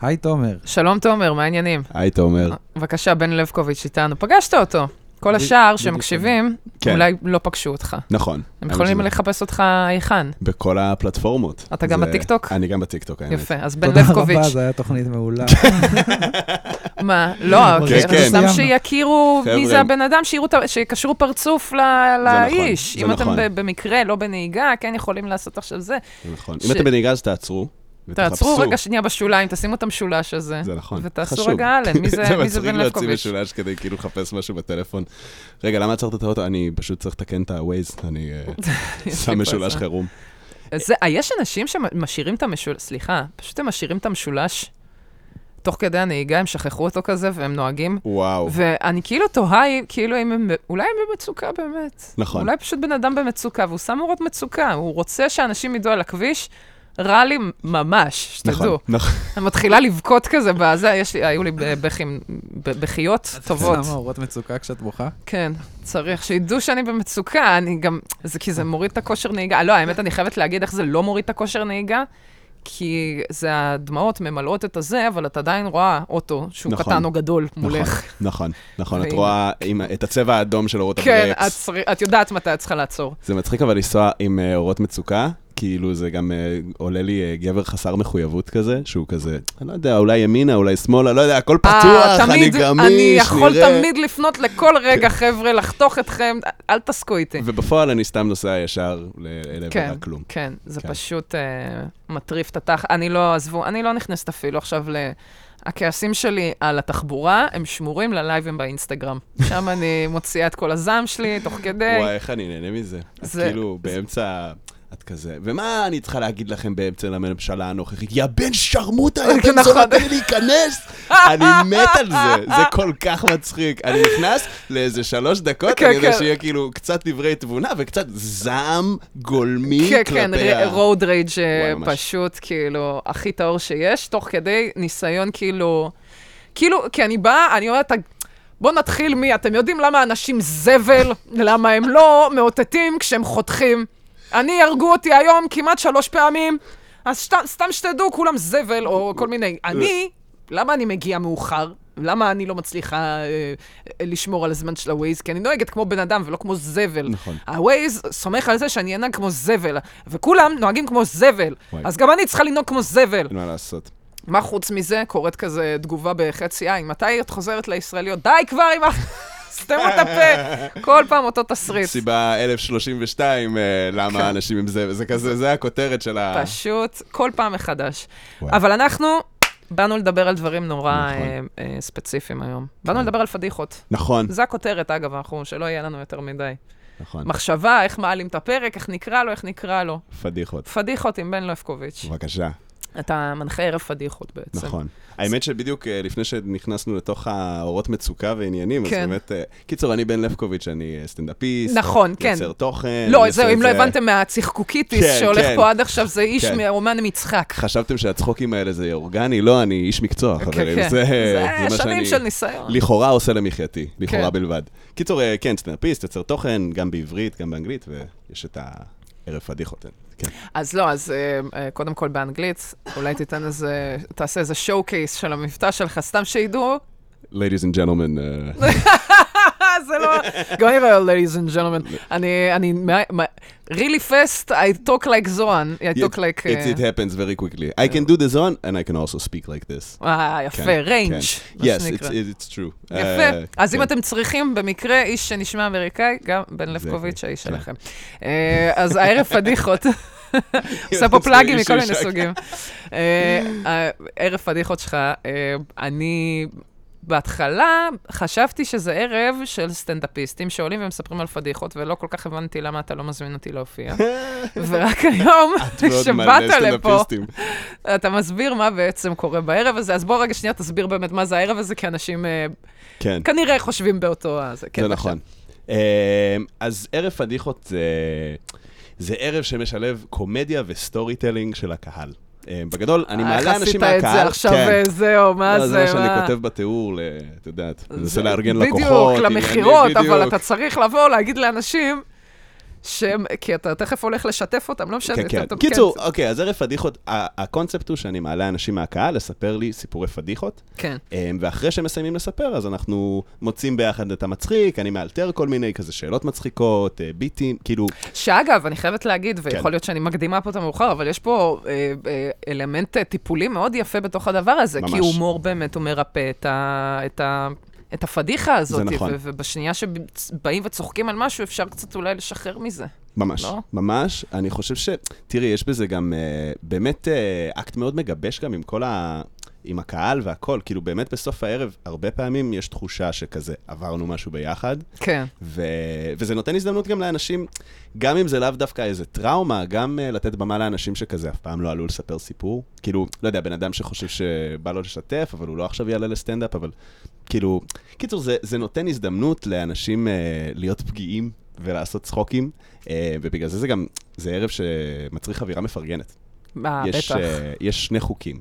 היי, תומר. שלום תומר, מה העניינים? היי, תומר. בבקשה, בן לבקוביץ' איתנו. פגשת אותו. כל השאר שמקשיבים, כן. אולי לא פגשו אותך. נכון. הם יכולים שזה- לחפש אותך היכן. בכל הפלטפורמות. אתה גם זה- בטיקטוק? אני גם בטיקטוק, האמת. יפה, אז בן תודה רבה, לבקוביץ'. זו הייתה תוכנית מעולה. מה? לא, כן, אבל כן. סתם. שיכירו מי. זה הבן אדם, שיקשרו פרצוף ל- לאיש. אם אתם נכון. ב- במקרה, לא בנהיגה, כן יכולים לעשות עכשיו זה. נכון. אם אתם בנהיגה אז תעצרו. תעצרו. רגע שנייה בשוליים, תשימו את המשולש הזה. זה נכון. ותעשו חשוב. רגע הלאה, מי זה- מי זה בן מצחיק להוציא לבקוביץ'? משולש כדי כאילו לחפש משהו בטלפון. רגע, למה עצרת את האוטו? אני פשוט צריך לתקן את ה-Waze, אני אה, שם משולש. חירום. זה, אה, יש אנשים שמשאירים את המשולש, סליחה, פשוט הם משאירים את המשולש תוך כדי הנהיגה, הם שכחו אותו כזה והם נוהגים. וואו. ואני כאילו תוהה, כאילו אם הם, אולי הם במצוקה באמת. נכון. אולי פשוט בן אדם במצוקה, והוא שם אורות מצוקה, הוא רוצה שאנשים ידעו על הכביש, רע לי ממש, נכון, שתדעו. נכון. אני מתחילה לבכות כזה, בזה, יש לי, היו לי בכים, בכיות טובות. שמה אורות מצוקה כשאת בוכה? כן, צריך שידעו שאני במצוקה, אני גם, זה כי זה מוריד את הכושר נהיגה. לא, האמת, אני חייבת להגיד איך זה לא מוריד את הכושר נהיגה, כי זה הדמעות ממלאות את הזה, אבל את עדיין רואה אוטו שהוא נכון. קטן או גדול מולך. נכון, נכון. את. רואה עם- את הצבע האדום של אורות כן, הברקס. את צריך- את יודעת מתי את צריכה לעצור. זה מצחיק אבל לנסוע עם אה, אורות מצוקה, כאילו זה גם אה, עולה לי אה, גבר חסר מחויבות כזה, שהוא כזה, אני לא יודע, אולי ימינה, אולי שמאלה, לא יודע, הכל אה, פתוח, אני גמיש, אני יכול נראה. תמיד לפנות לכל רגע, חבר'ה, לחתוך אתכם, אל תעסקו איתי. ובפועל אני סתם נוסע ישר לעבר כן, הכלום. כן, זה כן. פשוט אה, מטריף את התח... אני לא, עזבו, אני לא נכנסת אפילו עכשיו ל... הכעסים שלי על התחבורה, הם שמורים ללייבים באינסטגרם. שם אני מוציאה את כל הזעם שלי, תוך כדי. וואי, איך אני נהנה מזה. זה- כאילו באמצע... את כזה, ומה אני צריכה להגיד לכם באמצע לממשלה הנוכחית? יא בן שרמוטה, יא בן נכון. זונה, תן לי להיכנס! אני מת על זה, זה כל כך מצחיק. אני נכנס לאיזה שלוש דקות, כן, אני יודע כן. שיהיה כאילו קצת דברי תבונה וקצת זעם גולמי כן, כלפי כן, ה... רוד רייג' וואי, ממש. פשוט, כאילו, הכי טהור שיש, תוך כדי ניסיון, כאילו, כאילו, כי אני באה, אני אומרת, בואו נתחיל מי, אתם יודעים למה אנשים זבל? למה הם לא מאותתים כשהם חותכים? אני, הרגו אותי היום כמעט שלוש פעמים, אז שת, סתם שתדעו, כולם זבל, או כל מיני. אני, למה אני מגיע מאוחר? למה אני לא מצליחה אה, אה, לשמור על הזמן של הווייז? כי אני נוהגת כמו בן אדם ולא כמו זבל. נכון. הווייז סומך על זה שאני אנהג כמו זבל, וכולם נוהגים כמו זבל. וואי. אז גם אני צריכה לנהוג כמו זבל. אין מה לעשות. מה חוץ מזה? קורית כזה תגובה בחצי עין. מתי את חוזרת לישראליות? די כבר עם ה... סתמו את הפה. כל פעם אותו תסריט. סיבה 1032, אה, למה כן. אנשים עם זה, זה כזה, זה הכותרת של ה... פשוט כל פעם מחדש. אבל אנחנו באנו לדבר על דברים נורא נכון. אה, אה, ספציפיים היום. באנו לדבר על פדיחות. נכון, זה הכותרת, אגב, אנחנו, שלא יהיה לנו יותר מדי. נכון. מחשבה, איך מעלים את הפרק, איך נקרא לו, איך נקרא לו. פדיחות. פדיחות עם בן לבקוביץ'. בבקשה. אתה מנחה ערב פדיחות בעצם. נכון. האמת שבדיוק אה, לפני שנכנסנו לתוך האורות מצוקה ועניינים, אז כן. באמת, אה, קיצור, אני בן לבקוביץ', אני אה, סטנדאפיסט. נכון, כן. יוצר תוכן. לא, זהו, אם לא זה- הבנתם מהצחקוקיטיס כן, שהולך כן. פה עד עכשיו, זה איש כן. מאומן מצחק. חשבתם שהצחוקים האלה זה אורגני? לא, אני איש מקצוע, חברים. כן, כן. זה זה מה שנים של ניסיון. לכאורה עושה למחייתי, לכאורה כן. בלבד. קיצור, כן, סטנדאפיסט, יוצר תוכן, גם בעברית, גם באנגלית, ויש את הערב פדיחות. כן. אז לא, אז אה, אה, קודם כל באנגלית, אולי תיתן איזה, תעשה איזה קייס של המבטא שלך, סתם שידעו. Ladies and gentlemen, אה, זה לא... גם אני רואה, ladies and gentlemen. אני, אני, really fast, I talk like זוהן. I talk like... It happens very quickly. I can do the zone, and I can also speak like this. אה, יפה. כן. Yes, it's, it's true. יפה. אה, אז אם. אתם צריכים, במקרה, איש שנשמע אמריקאי, גם בן לבקוביץ', האיש כן. שלכם. אה, אז הערב פדיחות. עושה פה פלאגים מכל מיני סוגים. אה, הערב פדיחות שלך, אה, אני בהתחלה חשבתי שזה ערב של סטנדאפיסטים שעולים ומספרים על פדיחות, ולא כל כך הבנתי למה אתה לא מזמין אותי להופיע. ורק היום, כשבאת לפה. אתה מסביר מה בעצם קורה בערב הזה, אז בוא רגע שנייה תסביר באמת מה זה הערב הזה, כי אנשים אה, כן, כנראה חושבים באותו... הזה. כן, זה. נכון. אמ, אז ערב פדיחות זה, זה ערב שמשלב קומדיה ו storytelling של הקהל. אמ, בגדול, אני מעלה אנשים מהקהל. איך עשית את זה עכשיו, כן. אה, זהו, מה לא, זה, זה מה שאני? כותב בתיאור, את יודעת, זה- מנסה לארגן לקוחות. בדיוק, למכירות, אבל. אתה צריך לבוא, להגיד לאנשים, שהם, כי אתה תכף הולך לשתף אותם, לא משנה. כן, כן. קיצור, אוקיי, אז ערב פדיחות, ה- הקונספט הוא שאני מעלה אנשים מהקהל לספר לי סיפורי פדיחות, כן. אמ, ואחרי שהם מסיימים לספר, אז אנחנו מוצאים ביחד את המצחיק, אני מאלתר כל מיני כזה שאלות מצחיקות, אה, ביטים, כאילו, שאגב, אני חייבת להגיד, ויכול כן. להיות שאני מקדימה פה את המאוחר, אבל יש פה אה, אה, אלמנט אה, טיפולי מאוד יפה בתוך הדבר הזה, ממש. כי הומור באמת הוא מרפא את, ה, את, הפדיחה הזאת, נכון. ו- ובשנייה שבאים וצוחקים על משהו, אפשר קצת אולי לשחרר מזה. ממש, לא? ממש. אני חושב ש... תראי, יש בזה גם אה, באמת אה, אקט מאוד מגבש גם עם כל ה... עם הקהל והכל, כאילו באמת בסוף הערב, הרבה פעמים יש תחושה שכזה עברנו משהו ביחד, כן. ו... וזה נותן הזדמנות גם לאנשים, גם אם זה לאו דווקא איזה טראומה, גם uh, לתת במה לאנשים שכזה אף פעם לא עלו לספר סיפור. כאילו, לא יודע, בן אדם שחושב שבא לו לשתף, אבל הוא לא עכשיו יעלה לסטנדאפ, אבל כאילו, קיצור, זה, זה נותן הזדמנות לאנשים uh, להיות פגיעים ולעשות צחוקים, uh, ובגלל זה זה גם, זה ערב שמצריך אווירה מפרגנת. אה, יש, בטח. אה, יש שני חוקים.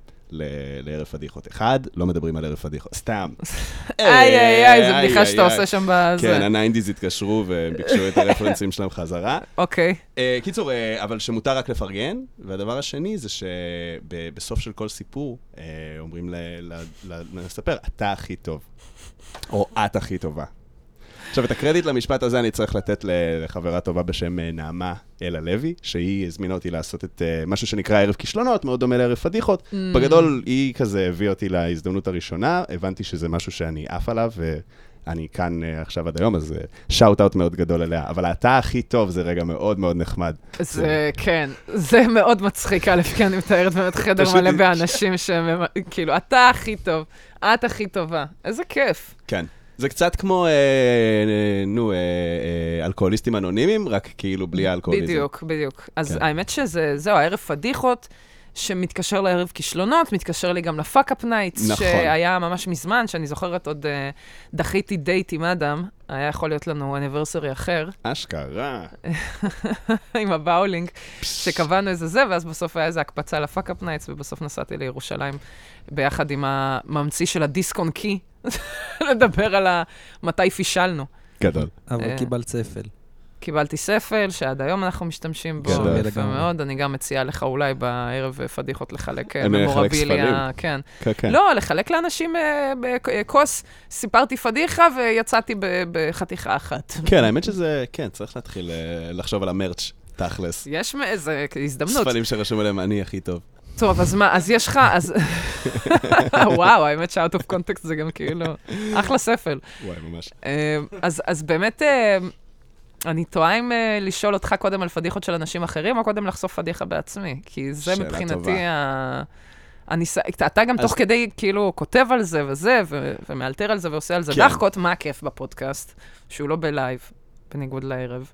לערב פדיחות. אחד, לא מדברים על ערב פדיחות, סתם. איי, איי, איי, זו בדיחה שאתה. עושה שם בזה. כן, ה nineties התקשרו וביקשו את הרפרנסים שלהם חזרה. אוקיי. אה, קיצור, אה, אבל שמותר רק לפרגן, והדבר השני זה שבסוף של כל סיפור אה, אומרים לספר, אתה הכי טוב, או את הכי טובה. עכשיו, את הקרדיט למשפט הזה אני צריך לתת לחברה טובה בשם אה, נעמה אלה לוי, שהיא הזמינה אותי לעשות את אה, משהו שנקרא ערב כישלונות, מאוד דומה לערב פדיחות. Mm. בגדול, היא כזה הביאה אותי להזדמנות הראשונה, הבנתי שזה משהו שאני עף עליו, ואני כאן אה, עכשיו עד היום, אז שאוט אאוט מאוד גדול אליה. אבל אתה הכי טוב זה רגע מאוד מאוד נחמד. זה, כן, זה מאוד מצחיק, א', כי אני מתארת באמת חדר מלא באנשים שהם, כאילו, אתה הכי טוב, את הכי טובה. איזה כיף. כן. זה קצת כמו, אה, אה, נו, אה, אה, אלכוהוליסטים אנונימיים, רק כאילו בלי האלכוהוליזם. בדיוק, בדיוק. אז כן. האמת שזה, זהו, הערב פדיחות, שמתקשר לערב כישלונות, מתקשר לי גם ל-Fuckup Nights, נכון. שהיה ממש מזמן, שאני זוכרת עוד אה, דחיתי דייט עם אדם, היה יכול להיות לנו anniversary אחר, אשכרה. עם הבאולינג, שקבענו איזה זה, ואז בסוף היה איזה הקפצה ל-Fuckup Nights, ובסוף נסעתי לירושלים ביחד עם הממציא של הדיסק און קי, לדבר על ה... מתי פישלנו. גדול. אבל אה, קיבלת ספל. קיבלתי ספל, שעד היום אנחנו משתמשים בו. יפה. מאוד. אני גם מציעה לך אולי בערב פדיחות לחלק אה, אחלק ממורביליה. כן. כן, כן. לא, לחלק לאנשים אה, בכוס, סיפרתי פדיחה ויצאתי ב- בחתיכה אחת. כן, האמת שזה, כן, צריך להתחיל אה, לחשוב על המרץ', תכלס. יש איזה הזדמנות. ספלים שרשום עליהם אני הכי טוב. טוב, אז מה, אז יש לך, אז... וואו, האמת ש-out of context זה גם כאילו, אחלה ספל. וואי, ממש. אה, אז, באמת, אה, אני תוהה אם אה, לשאול אותך קודם על פדיחות של אנשים אחרים, או קודם לחשוף פדיחה בעצמי. כי זה מבחינתי טובה. ה... הניס... אתה גם אז- תוך כדי, כאילו, כותב על זה וזה, ו... ומאלתר על זה ועושה על זה כן. דחקות, מה הכיף בפודקאסט? שהוא לא בלייב, בניגוד לערב,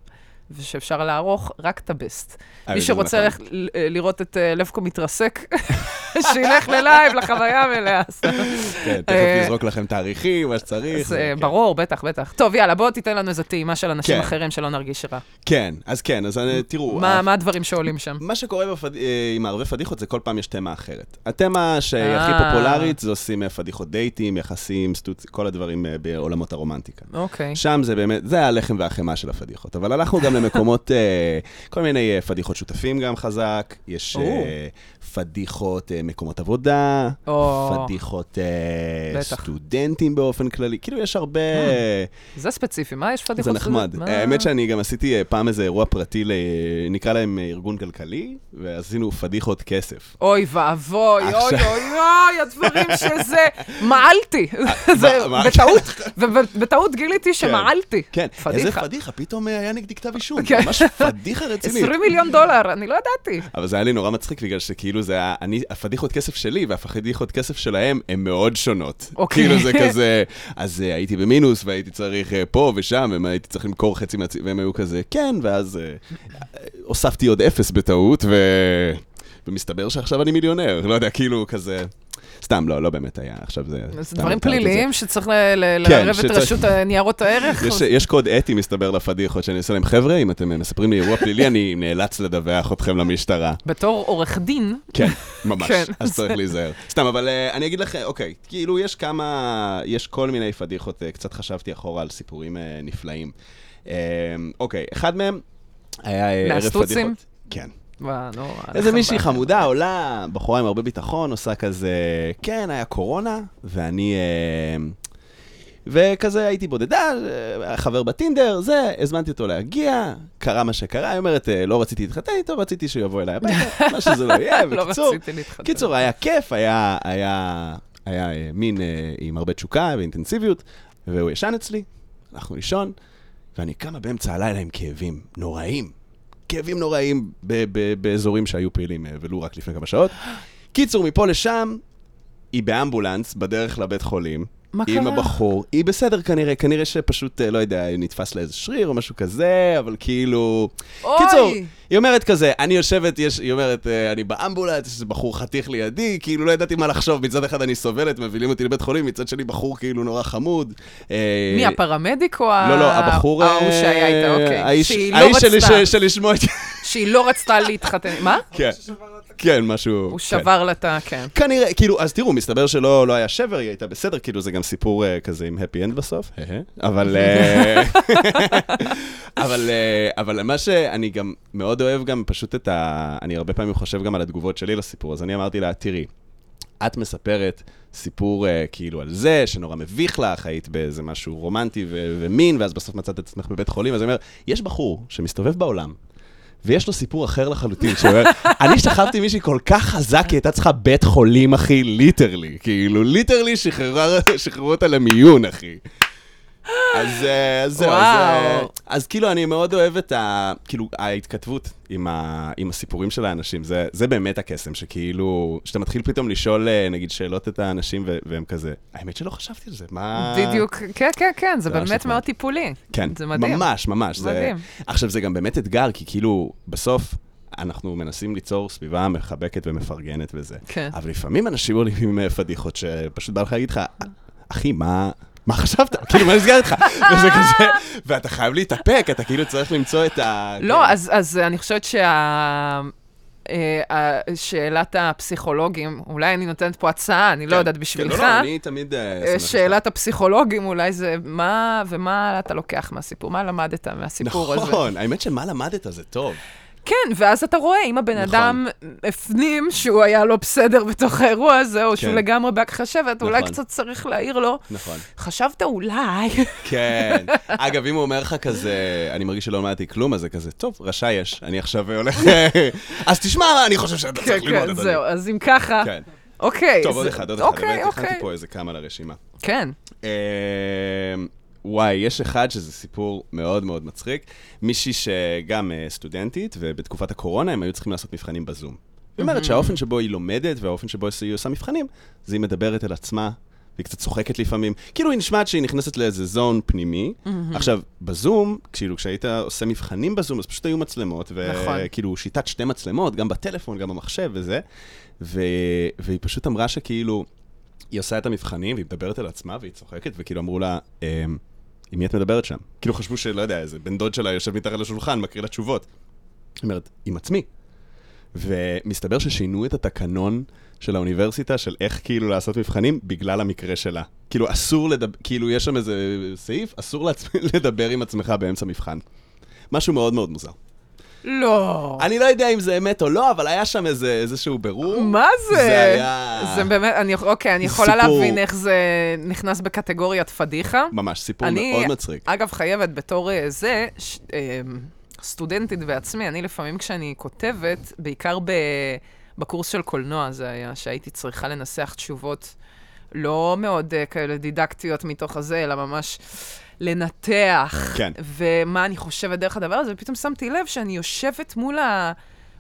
ושאפשר לערוך רק את ה-best. מי האמת, זה שרוצה נכון. ללכת ל- לראות את אה, לבקו מתרסק, שילך ללייב, לחוויה המלאה. כן, תכף אה, נזרוק לכם תאריכים, מה שצריך. אה, כן. ברור, בטח, בטח. טוב, יאללה, בוא תיתן לנו איזה טעימה של אנשים כן. אחרים שלא נרגיש רע. כן, אז כן, אז אה, תראו. מה הדברים שעולים שם? מה שקורה. אה, עם הערבי פדיחות זה כל פעם יש תמה אחרת. התמה שהכי אה. פופולרית זה עושים אה, פדיחות דייטים, יחסים, סטוץ, כל הדברים אה, בעולמות הרומנטיקה. אוקיי. שם זה באמת, זה הלחם והחמאה של הפדיחות. אבל הלכנו גם למקומות, אה, כל מיני אה, פדיחות שותפים גם חזק, יש אה, פדיחות מקומות עבודה, פדיחות. סטודנטים באופן כללי, כאילו יש הרבה... זה ספציפי, מה יש פדיחות? זה נחמד. האמת שאני גם עשיתי פעם איזה אירוע פרטי, נקרא להם ארגון כלכלי, ועשינו פדיחות כסף. אוי ואבוי, אוי אוי אוי, הדברים שזה... מעלתי. בטעות, גיליתי שמעלתי. כן, איזה פדיחה. פתאום היה נגדי כתב אישום, כן. ממש פדיחה רצינית. 20 מיליון דולר, אני לא ידעתי. אבל זה היה לי נורא מצחיק, בגלל שכאילו זה היה, אני, הפדיחות כסף שלי והפדיחות כסף שלהם הן מאוד שונות. אוקיי. כאילו זה כזה, אז uh, הייתי במינוס והייתי צריך uh, פה ושם, והייתי צריך למכור חצי מהצי... והם היו כזה, כן, ואז uh, הוספתי עוד אפס בטעות, ו... ומסתבר שעכשיו אני מיליונר, לא יודע, כאילו כזה... סתם, לא, לא באמת היה, עכשיו זה... זה דברים. פליליים שצריך כן, לערב את רשות ניירות הערך? יש, קוד אתי, מסתבר, לפדיחות, שאני עושה להם, חבר'ה, אם אתם מספרים לי אירוע פלילי, אני נאלץ לדווח אתכם למשטרה. בתור עורך דין, כן, ממש, כן. אז צריך להיזהר. סתם, אבל uh, אני אגיד לכם, אוקיי, כאילו יש כמה, יש כל מיני פדיחות, uh, קצת חשבתי אחורה על סיפורים uh, נפלאים. אוקיי, אחד מהם, היה אה, ערב מהסטוצים? פדיחות. כן. וואו, נו, איזה עליכם מישהי. חמודה עולה, בחורה עם הרבה ביטחון, עושה כזה, כן, היה קורונה, ואני... אה, וכזה הייתי בודדה, אה, חבר בטינדר, זה, הזמנתי אותו להגיע, קרה מה שקרה, היא אומרת, אה, לא רציתי להתחתן איתו, רציתי שהוא יבוא אליי הביתה, מה שזה לא יהיה, לא בקיצור. רציתי להתחתן. קיצור, היה כיף, היה, היה, היה אה, מין עם הרבה תשוקה ואינטנסיביות, והוא ישן אצלי, הלכנו לישון, ואני קמה באמצע הלילה עם כאבים נוראים. כאבים נוראים באזורים שהיו פעילים, אה, ולו רק לפני כמה שעות. קיצור, מפה לשם, היא באמבולנס בדרך לבית חולים. מה עם קרה? הבחור, היא בסדר כנראה, כנראה שפשוט, אה, לא יודע, נתפס לאיזה שריר או משהו כזה, אבל כאילו... אוי! קיצור, היא אומרת כזה, אני יושבת, יש, היא אומרת, אה, אני באמבולנס, יש איזה בחור חתיך לידי, כאילו לא ידעתי מה לחשוב, מצד אחד אני סובלת, מביאים אותי לבית חולים, מצד שני בחור כאילו נורא חמוד. אה, מי, הפרמדיק או ה... לא, לא, הבחור... ההוא שהיה איתה, אוקיי. האיש שהיא לא האיש רצתה, ש- שלשמו הייתי... שהיא לא רצתה להתחתן. מה? כן, כן, משהו... הוא כן. שבר לה את ה... כן. כנראה, כאילו, אז תראו, מסתבר שלא לא היה שבר, היא הייתה בסדר, כאילו, זה גם סיפור uh, כזה עם happy end בסוף, הה, אבל... אה, אבל, אה, אבל מה שאני גם מאוד אוהב גם פשוט את ה... אני הרבה פעמים חושב גם על התגובות שלי לסיפור, אז אני אמרתי לה, תראי, את מספרת סיפור uh, כאילו על זה, שנורא מביך לך, היית באיזה משהו רומנטי ו- ומין, ואז בסוף מצאת את עצמך בבית חולים, אז אני אומר, יש בחור שמסתובב בעולם, ויש לו סיפור אחר לחלוטין, שהוא אומר, אני שכבתי מישהי כל כך חזק, היא הייתה צריכה בית חולים, אחי, literally. כאילו, literally שחררו אותה למיון, אחי. אז אה, אז זהו, אז, אה. אז כאילו, אני מאוד אוהב את ה... כאילו, ההתכתבות עם, ה, עם הסיפורים של האנשים, זה, זה באמת הקסם, שכאילו, שאתה מתחיל פתאום לשאול, אה, נגיד, שאלות את האנשים, ו- והם כזה, האמת שלא חשבתי על זה, מה... בדיוק, כן, כן, כן, זה באמת נחמד. מאוד טיפולי. כן, זה מדהים. ממש, ממש. זה... מדהים. עכשיו, זה גם באמת אתגר, כי כאילו, בסוף אנחנו מנסים ליצור סביבה מחבקת ומפרגנת וזה. כן. אבל לפעמים אנשים עולים עם פדיחות שפשוט בא לך להגיד לך, אחי, מה... מה חשבת? כאילו, מה נסגר איתך? וזה כזה, ואתה חייב להתאפק, אתה כאילו צריך למצוא את ה... לא, כן. אז, אני חושבת שה... אה, שאלת הפסיכולוגים, אולי אני נותנת פה הצעה, אני לא כן. יודעת כן, בשבילך. לא, לא, אני תמיד... אה, אה, שאלת הפסיכולוגים אולי זה מה, ומה אתה לוקח מהסיפור, מה למדת מהסיפור הזה. נכון, האמת שמה למדת זה טוב. כן, ואז אתה רואה, אם הבן נכון. אדם הפנים שהוא היה לא בסדר בתוך האירוע הזה, או שהוא כן. לגמרי בהכחשבת, אולי נכון. קצת צריך להעיר לו, נכון. חשבת אולי, כן. אגב, אם הוא אומר לך כזה, אני מרגיש שלא למדתי כלום, אז זה כזה, טוב, רשע יש, אני עכשיו הולך... אז תשמע, אני חושב שאתה כן, צריך ללמוד כן, את זה. זהו, אז אם ככה, כן. אוקיי. טוב, עוד אחד, עוד אחד. אוקיי, באמת, הכנתי אוקיי. פה איזה כמה לרשימה. כן. וואי, יש אחד שזה סיפור מאוד מאוד מצחיק. מישהי שגם אה, סטודנטית, ובתקופת הקורונה הם היו צריכים לעשות מבחנים בזום. היא אומרת שהאופן שבו היא לומדת והאופן שבו היא עושה מבחנים, זה היא מדברת אל עצמה, והיא קצת צוחקת לפעמים. כאילו היא נשמעת שהיא נכנסת לאיזה זון פנימי. עכשיו, בזום, כאילו כשהיית עושה מבחנים בזום, אז פשוט היו מצלמות, נכון. וכאילו שיטת שתי מצלמות, גם בטלפון, גם במחשב וזה. ו... והיא פשוט אמרה שכאילו, היא עושה את המבחנים, והיא מדברת אל עצמה, והיא צוחקת, וכאילו אמרו לה, "אמ, עם מי את מדברת שם? כאילו חשבו שלא יודע, איזה בן דוד שלה יושב מתחת לשולחן, מקריא לה תשובות. היא אומרת, עם עצמי. ומסתבר ששינו את התקנון של האוניברסיטה, של איך כאילו לעשות מבחנים, בגלל המקרה שלה. כאילו, אסור לדבר, כאילו, יש שם איזה סעיף, אסור לעצמי לדבר עם עצמך באמצע מבחן. משהו מאוד מאוד מוזר. לא. אני לא יודע אם זה אמת או לא, אבל היה שם איזה, איזשהו בירור. מה זה? זה היה... זה באמת, אני, אוקיי, אני יכולה סיפור. להבין איך זה נכנס בקטגוריית פדיחה. ממש, סיפור אני, מאוד מצחיק. אגב, חייבת בתור אה, זה, ש, אה, סטודנטית בעצמי, אני לפעמים כשאני כותבת, בעיקר ב, בקורס של קולנוע זה היה, שהייתי צריכה לנסח תשובות לא מאוד אה, כאלה דידקטיות מתוך הזה, אלא ממש לנתח. כן. ומה אני חושבת דרך הדבר הזה, ופתאום שמתי לב שאני יושבת מול ה...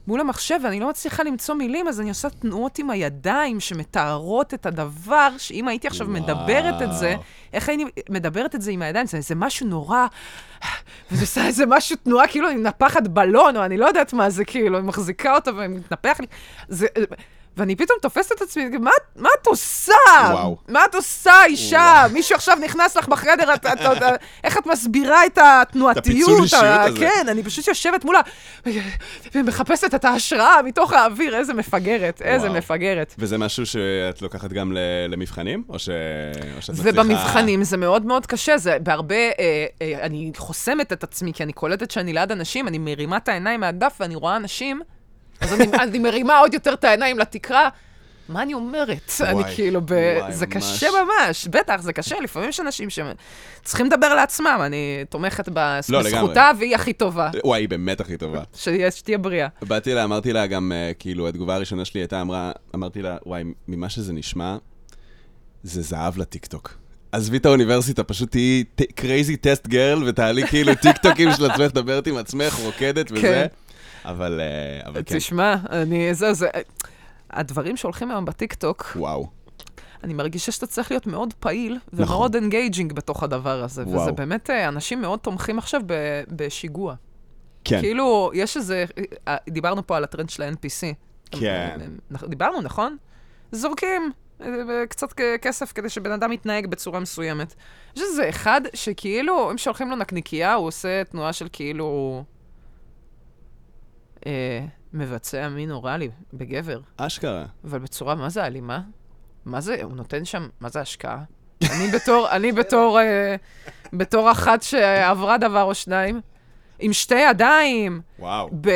מול המחשב, ואני לא מצליחה למצוא מילים, אז אני עושה תנועות עם הידיים שמתארות את הדבר, שאם הייתי עכשיו וואו. מדברת את זה, איך הייתי מדברת את זה עם הידיים? זה, זה משהו נורא... וזה עושה איזה משהו, תנועה כאילו אני מנפחת בלון, או אני לא יודעת מה זה, כאילו, אני מחזיקה אותו ומתנפח לי. זה... ואני פתאום תופסת את עצמי, מה, מה את עושה? וואו. מה את עושה, אישה? מישהו עכשיו נכנס לך בחדר, את, את, את, את, איך את מסבירה את התנועתיות? הפיצול אישיות ה- הזה. כן, אני פשוט יושבת מולה ומחפשת את ההשראה מתוך האוויר, איזה מפגרת, איזה וואו. מפגרת. וזה משהו שאת לוקחת גם למבחנים? או, ש... או שאת מצליחה... ובמבחנים זה מאוד מאוד קשה, זה בהרבה, אה, אה, אני חוסמת את עצמי, כי אני קולטת שאני ליד אנשים, אני מרימה את העיניים מהדף ואני רואה אנשים, אז אני, אני מרימה עוד יותר את העיניים לתקרה. מה אני אומרת? וואי, אני כאילו, ב... וואי, זה ממש. קשה ממש, בטח, זה קשה, לפעמים יש אנשים שצריכים לדבר לעצמם, אני תומכת בס- לא, לגמרי. בזכותה, והיא הכי טובה, וואי, היא באמת הכי טובה. שתהיה- שתהיה בריאה. באתי לה, אמרתי לה גם, אה, כאילו, התגובה הראשונה שלי הייתה, אמרה, אמרתי לה, וואי, ממה שזה נשמע, זה זהב לטיקטוק. עזבי את האוניברסיטה, פשוט תהיי crazy test girl, ותעלי כאילו טיקטוקים של עצמך, מדברת עם עצמך, רוקדת וזה. כן. אבל, אה, אבל כן, תשמע, אני, זהו, זה... הדברים שהולכים היום בטיקטוק, וואו. אני מרגישה שאתה צריך להיות מאוד פעיל נכון. ומאוד engaging בתוך הדבר הזה. וזה וואו. באמת, אה, אנשים מאוד תומכים עכשיו ב- בשיגוע. כן, כאילו, יש איזה, אה, דיברנו פה על הטרנד של ה-NPC. כן. דיברנו, נכון? זורקים אה, אה, קצת כסף כדי שבן אדם יתנהג בצורה מסוימת. יש איזה אחד שכאילו, אם שולחים לו נקניקייה, הוא עושה תנועה של כאילו... אה, מבצע מין אוראלי בגבר. אשכרה. אבל בצורה, מה זה אלימה? מה זה, הוא נותן שם, מה זה השקעה? אני בתור, אני בתור, אה, בתור אחת שעברה דבר או שניים, עם שתי ידיים, וואו. ב,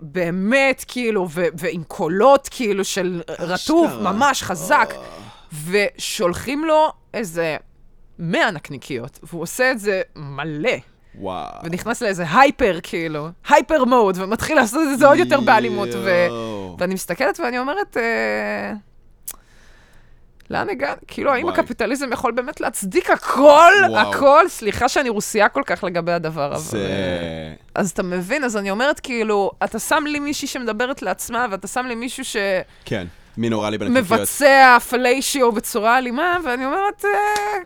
באמת, כאילו, ו, ועם קולות, כאילו, של רטוב, אשכרה. ממש חזק, אה. ושולחים לו איזה 100 נקניקיות, והוא עושה את זה מלא, וואו. ונכנס לאיזה הייפר, כאילו, הייפר מוד, ומתחיל לעשות את זה עוד יותר באלימות, ו... ואני מסתכלת ואני אומרת, אה, לאן הגענו? כאילו, האם. הקפיטליזם יכול באמת להצדיק הכל? וואו. הכל? סליחה שאני רוסייה כל כך לגבי הדבר, אבל... זה... אז אתה מבין, אז אני אומרת, כאילו, אתה שם לי מישהי שמדברת לעצמה, ואתה שם לי מישהו כן, מין אוראלי בנקניקיות. שמבצע פליישיו בצורה אלימה, ואני אומרת, אה,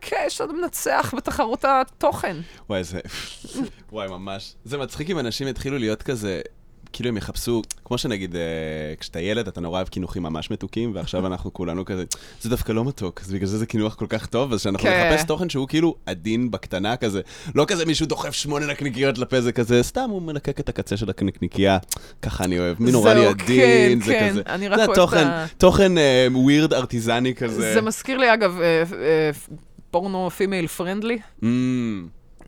כן, יש עוד מנצח בתחרות התוכן. וואי, זה... וואי, ממש. זה מצחיק אם אנשים יתחילו להיות כזה... כאילו הם יחפשו, כמו שנגיד, אה, כשאתה ילד אתה נורא אוהב קינוחים ממש מתוקים, ועכשיו אנחנו כולנו כזה, זה דווקא לא מתוק, אז בגלל זה זה קינוח כל כך טוב, אז שאנחנו כן. נחפש תוכן שהוא כאילו עדין בקטנה כזה, לא כזה מישהו דוחף שמונה נקניקיות לפה, זה כזה, סתם הוא מלקק את הקצה של הנקניקייה, ככה אני אוהב, מין נורא לי זהו, עדין, כן, זה כן, כזה. אני זה ה- תוכן weird ארטיזני כזה. זה מזכיר לי, אגב, אה, אה, פורנו female friendly.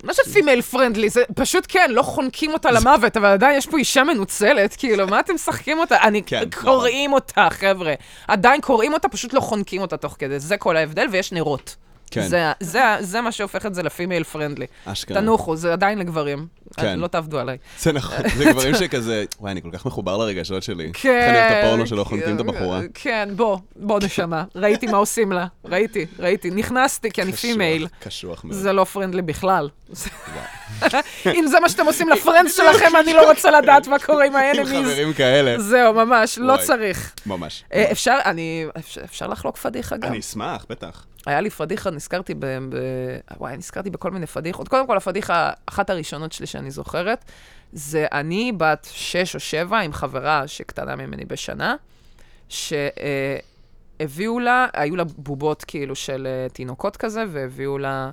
מה זה female friendly? זה פשוט כן, לא חונקים אותה למוות, אבל עדיין יש פה אישה מנוצלת, כאילו, מה אתם משחקים אותה? אני, כן, קוראים אותה, חבר'ה. עדיין קוראים אותה, פשוט לא חונקים אותה תוך כדי. זה כל ההבדל, ויש נרות. כן, זה, זה, זה מה שהופך את זה ל-female friendly. אשכרה. תנוחו, זה עדיין לגברים. כן. לא תעבדו עליי. זה נכון, זה גברים שכזה, וואי, אני כל כך מחובר לרגשות שלי. כן. איך אני אוהב את הפורנו שלא חונקים את הבחורה. כן, בוא, בוא נשמה. ראיתי מה עושים לה. ראיתי, ראיתי. נכנסתי כי אני female. קשוח מאוד. זה לא friendly בכלל. אם זה מה שאתם עושים ל-friends שלכם, אני לא רוצה לדעת מה קורה עם עם ה-enemies. חברים כאלה. זהו, ממש, לא. צריך. ממש. אה, אפשר, אני, אפשר- אפשר לחלוק פדיחה גם. אני אשמח, בטח. היה לי פדיחה, נזכרתי ב... ב... וואי, נזכרתי בכל מיני פדיחות. קודם כל, הפדיחה, אחת הראשונות שלי שאני זוכרת, זה אני בת שש או שבע עם חברה שקטנה ממני בשנה, שהביאו לה, היו לה בובות כאילו של אה, תינוקות כזה, והביאו לה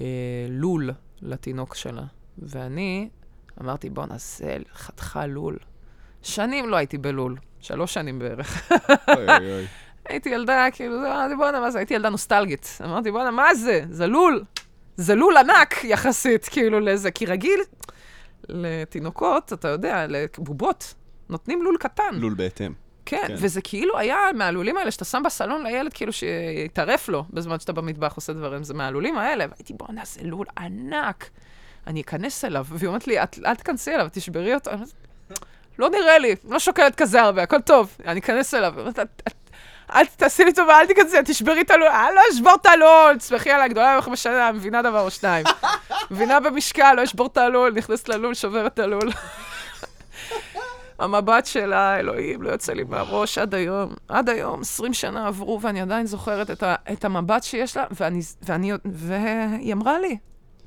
אה, לול לתינוק שלה. ואני אמרתי, בואנה, זה חתיכה לול. שנים לא הייתי בלול, שלוש שנים בערך. אוי אוי אוי. הייתי ילדה, כאילו, אמרתי, בואנה, מה זה? הייתי ילדה נוסטלגית. אמרתי, בואנה, מה זה? זה לול. זה לול ענק יחסית, כאילו, לזה. כי רגיל, לתינוקות, אתה יודע, לבובות, נותנים לול קטן. לול בהתאם. כן, כן. וזה כאילו היה מהלולים האלה שאתה שם בסלון לילד, כאילו שיטרף לו בזמן שאתה במטבח עושה דברים. זה מהלולים האלה. והייתי, בואנה, זה לול ענק. אני אכנס אליו, והיא אומרת לי, "את- אל תכנסי אליו, תשברי אותו. לא נראה לי, לא שוקלת כזה הרבה, הכל טוב, אני אכנס אליו. "את- את- אל תעשי לי טובה, אל תיכנסי, תשברי את הלול, אני לא אשבור את הלול, תסמכי עליי, גדולה ממך בשנה, מבינה דבר או שניים. מבינה במשקל, לא אשבור את הלול, נכנסת ללול, שובר את הלול. המבט שלה, אלוהים, לא יוצא לי מהראש עד היום. עד היום, 20 שנה עברו, ואני עדיין זוכרת את, ה, את המבט שיש לה, ואני, ואני, והיא אמרה לי,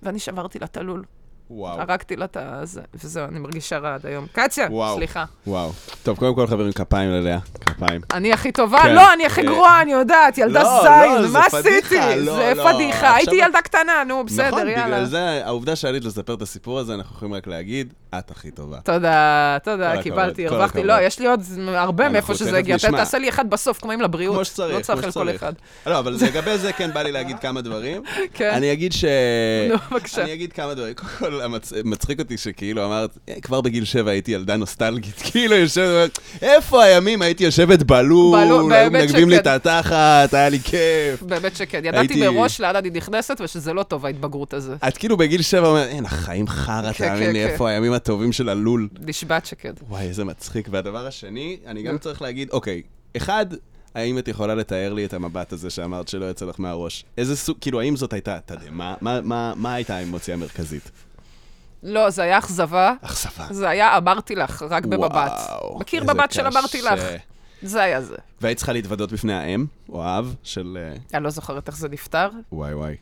ואני שברתי לה את הלול. וואו. הרגתי לה את הזה, וזהו, אני מרגישה רע עד היום. קציה, וואו. סליחה. וואו. טוב, קודם כל, חברים, כפיים ללאה. כפיים. אני הכי טובה? כן. לא, אני הכי אה, גרועה, אני יודעת, ילדה לא, זין, לא, מה עשיתי? לא, זה לא, פדיחה, הייתי ילדה קטנה, נו, בסדר, נכון, יאללה. בגלל זה, העובדה שעלית לספר את הסיפור הזה, אנחנו יכולים רק להגיד, את הכי טובה. תודה, תודה, קיבלתי, הרווחתי. לא, יש לי עוד הרבה מאיפה שזה הגיע. תעשה לי אחד בסוף, כמו אם לבריאות. כמו שצריך, לא צריך על כל. אחד. לא, אבל לגבי זה כן בא לי להגיד כמה דברים. כן. אני אגיד ש... נו, בבקשה. אני אגיד כמה דברים. קודם כל, המצ- מצחיק אותי שכאילו אמרת, "אה, כבר בגיל שבע הייתי ילדה נוסטלגית. כאילו יושבת, איפה הימים? הייתי יושבת בלול, בלול, היו מנגבים לי. את התחת, היה לי כיף. באמת שכן. ידעתי הייתי- מראש לאן אני נכנסת, ושזה לא טוב, ההתבגרות הזה. את כאילו בגיל שבע אומרת, אין, החיים חרא, כן, תאמין כן, לי, כן. איפה הימים הטובים של הלול. נשבעת שכן. וואי, איזה מצחיק. והדבר השני, אני גם. צריך להגיד, אוקיי, אחד, האם את יכולה לתאר לי את המבט הזה שאמרת שלא יצא לך מהראש? איזה סוג, כאילו, האם זאת הייתה תדהמה? מה, מה, מה הייתה האמוציה המרכזית? לא, זה היה אכזבה. אכזבה. זה היה אמרתי לך, רק במבט. וואו, מכיר איזה מבט של אמרתי. לך? זה היה זה. והיית צריכה להתוודות בפני האם, או האב, של... אה, אני לא זוכרת איך זה נפתר. וואי וואי.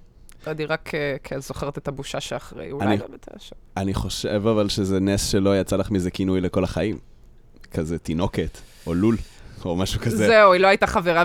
אני רק אה, כן זוכרת את הבושה שאחרי. אולי אני- באמת היה שם. אני חושב אבל שזה נס שלא יצא לך מזה כינוי לכל החיים. כזה תינוקת, או לול, או משהו כזה. זהו, היא לא הייתה חברה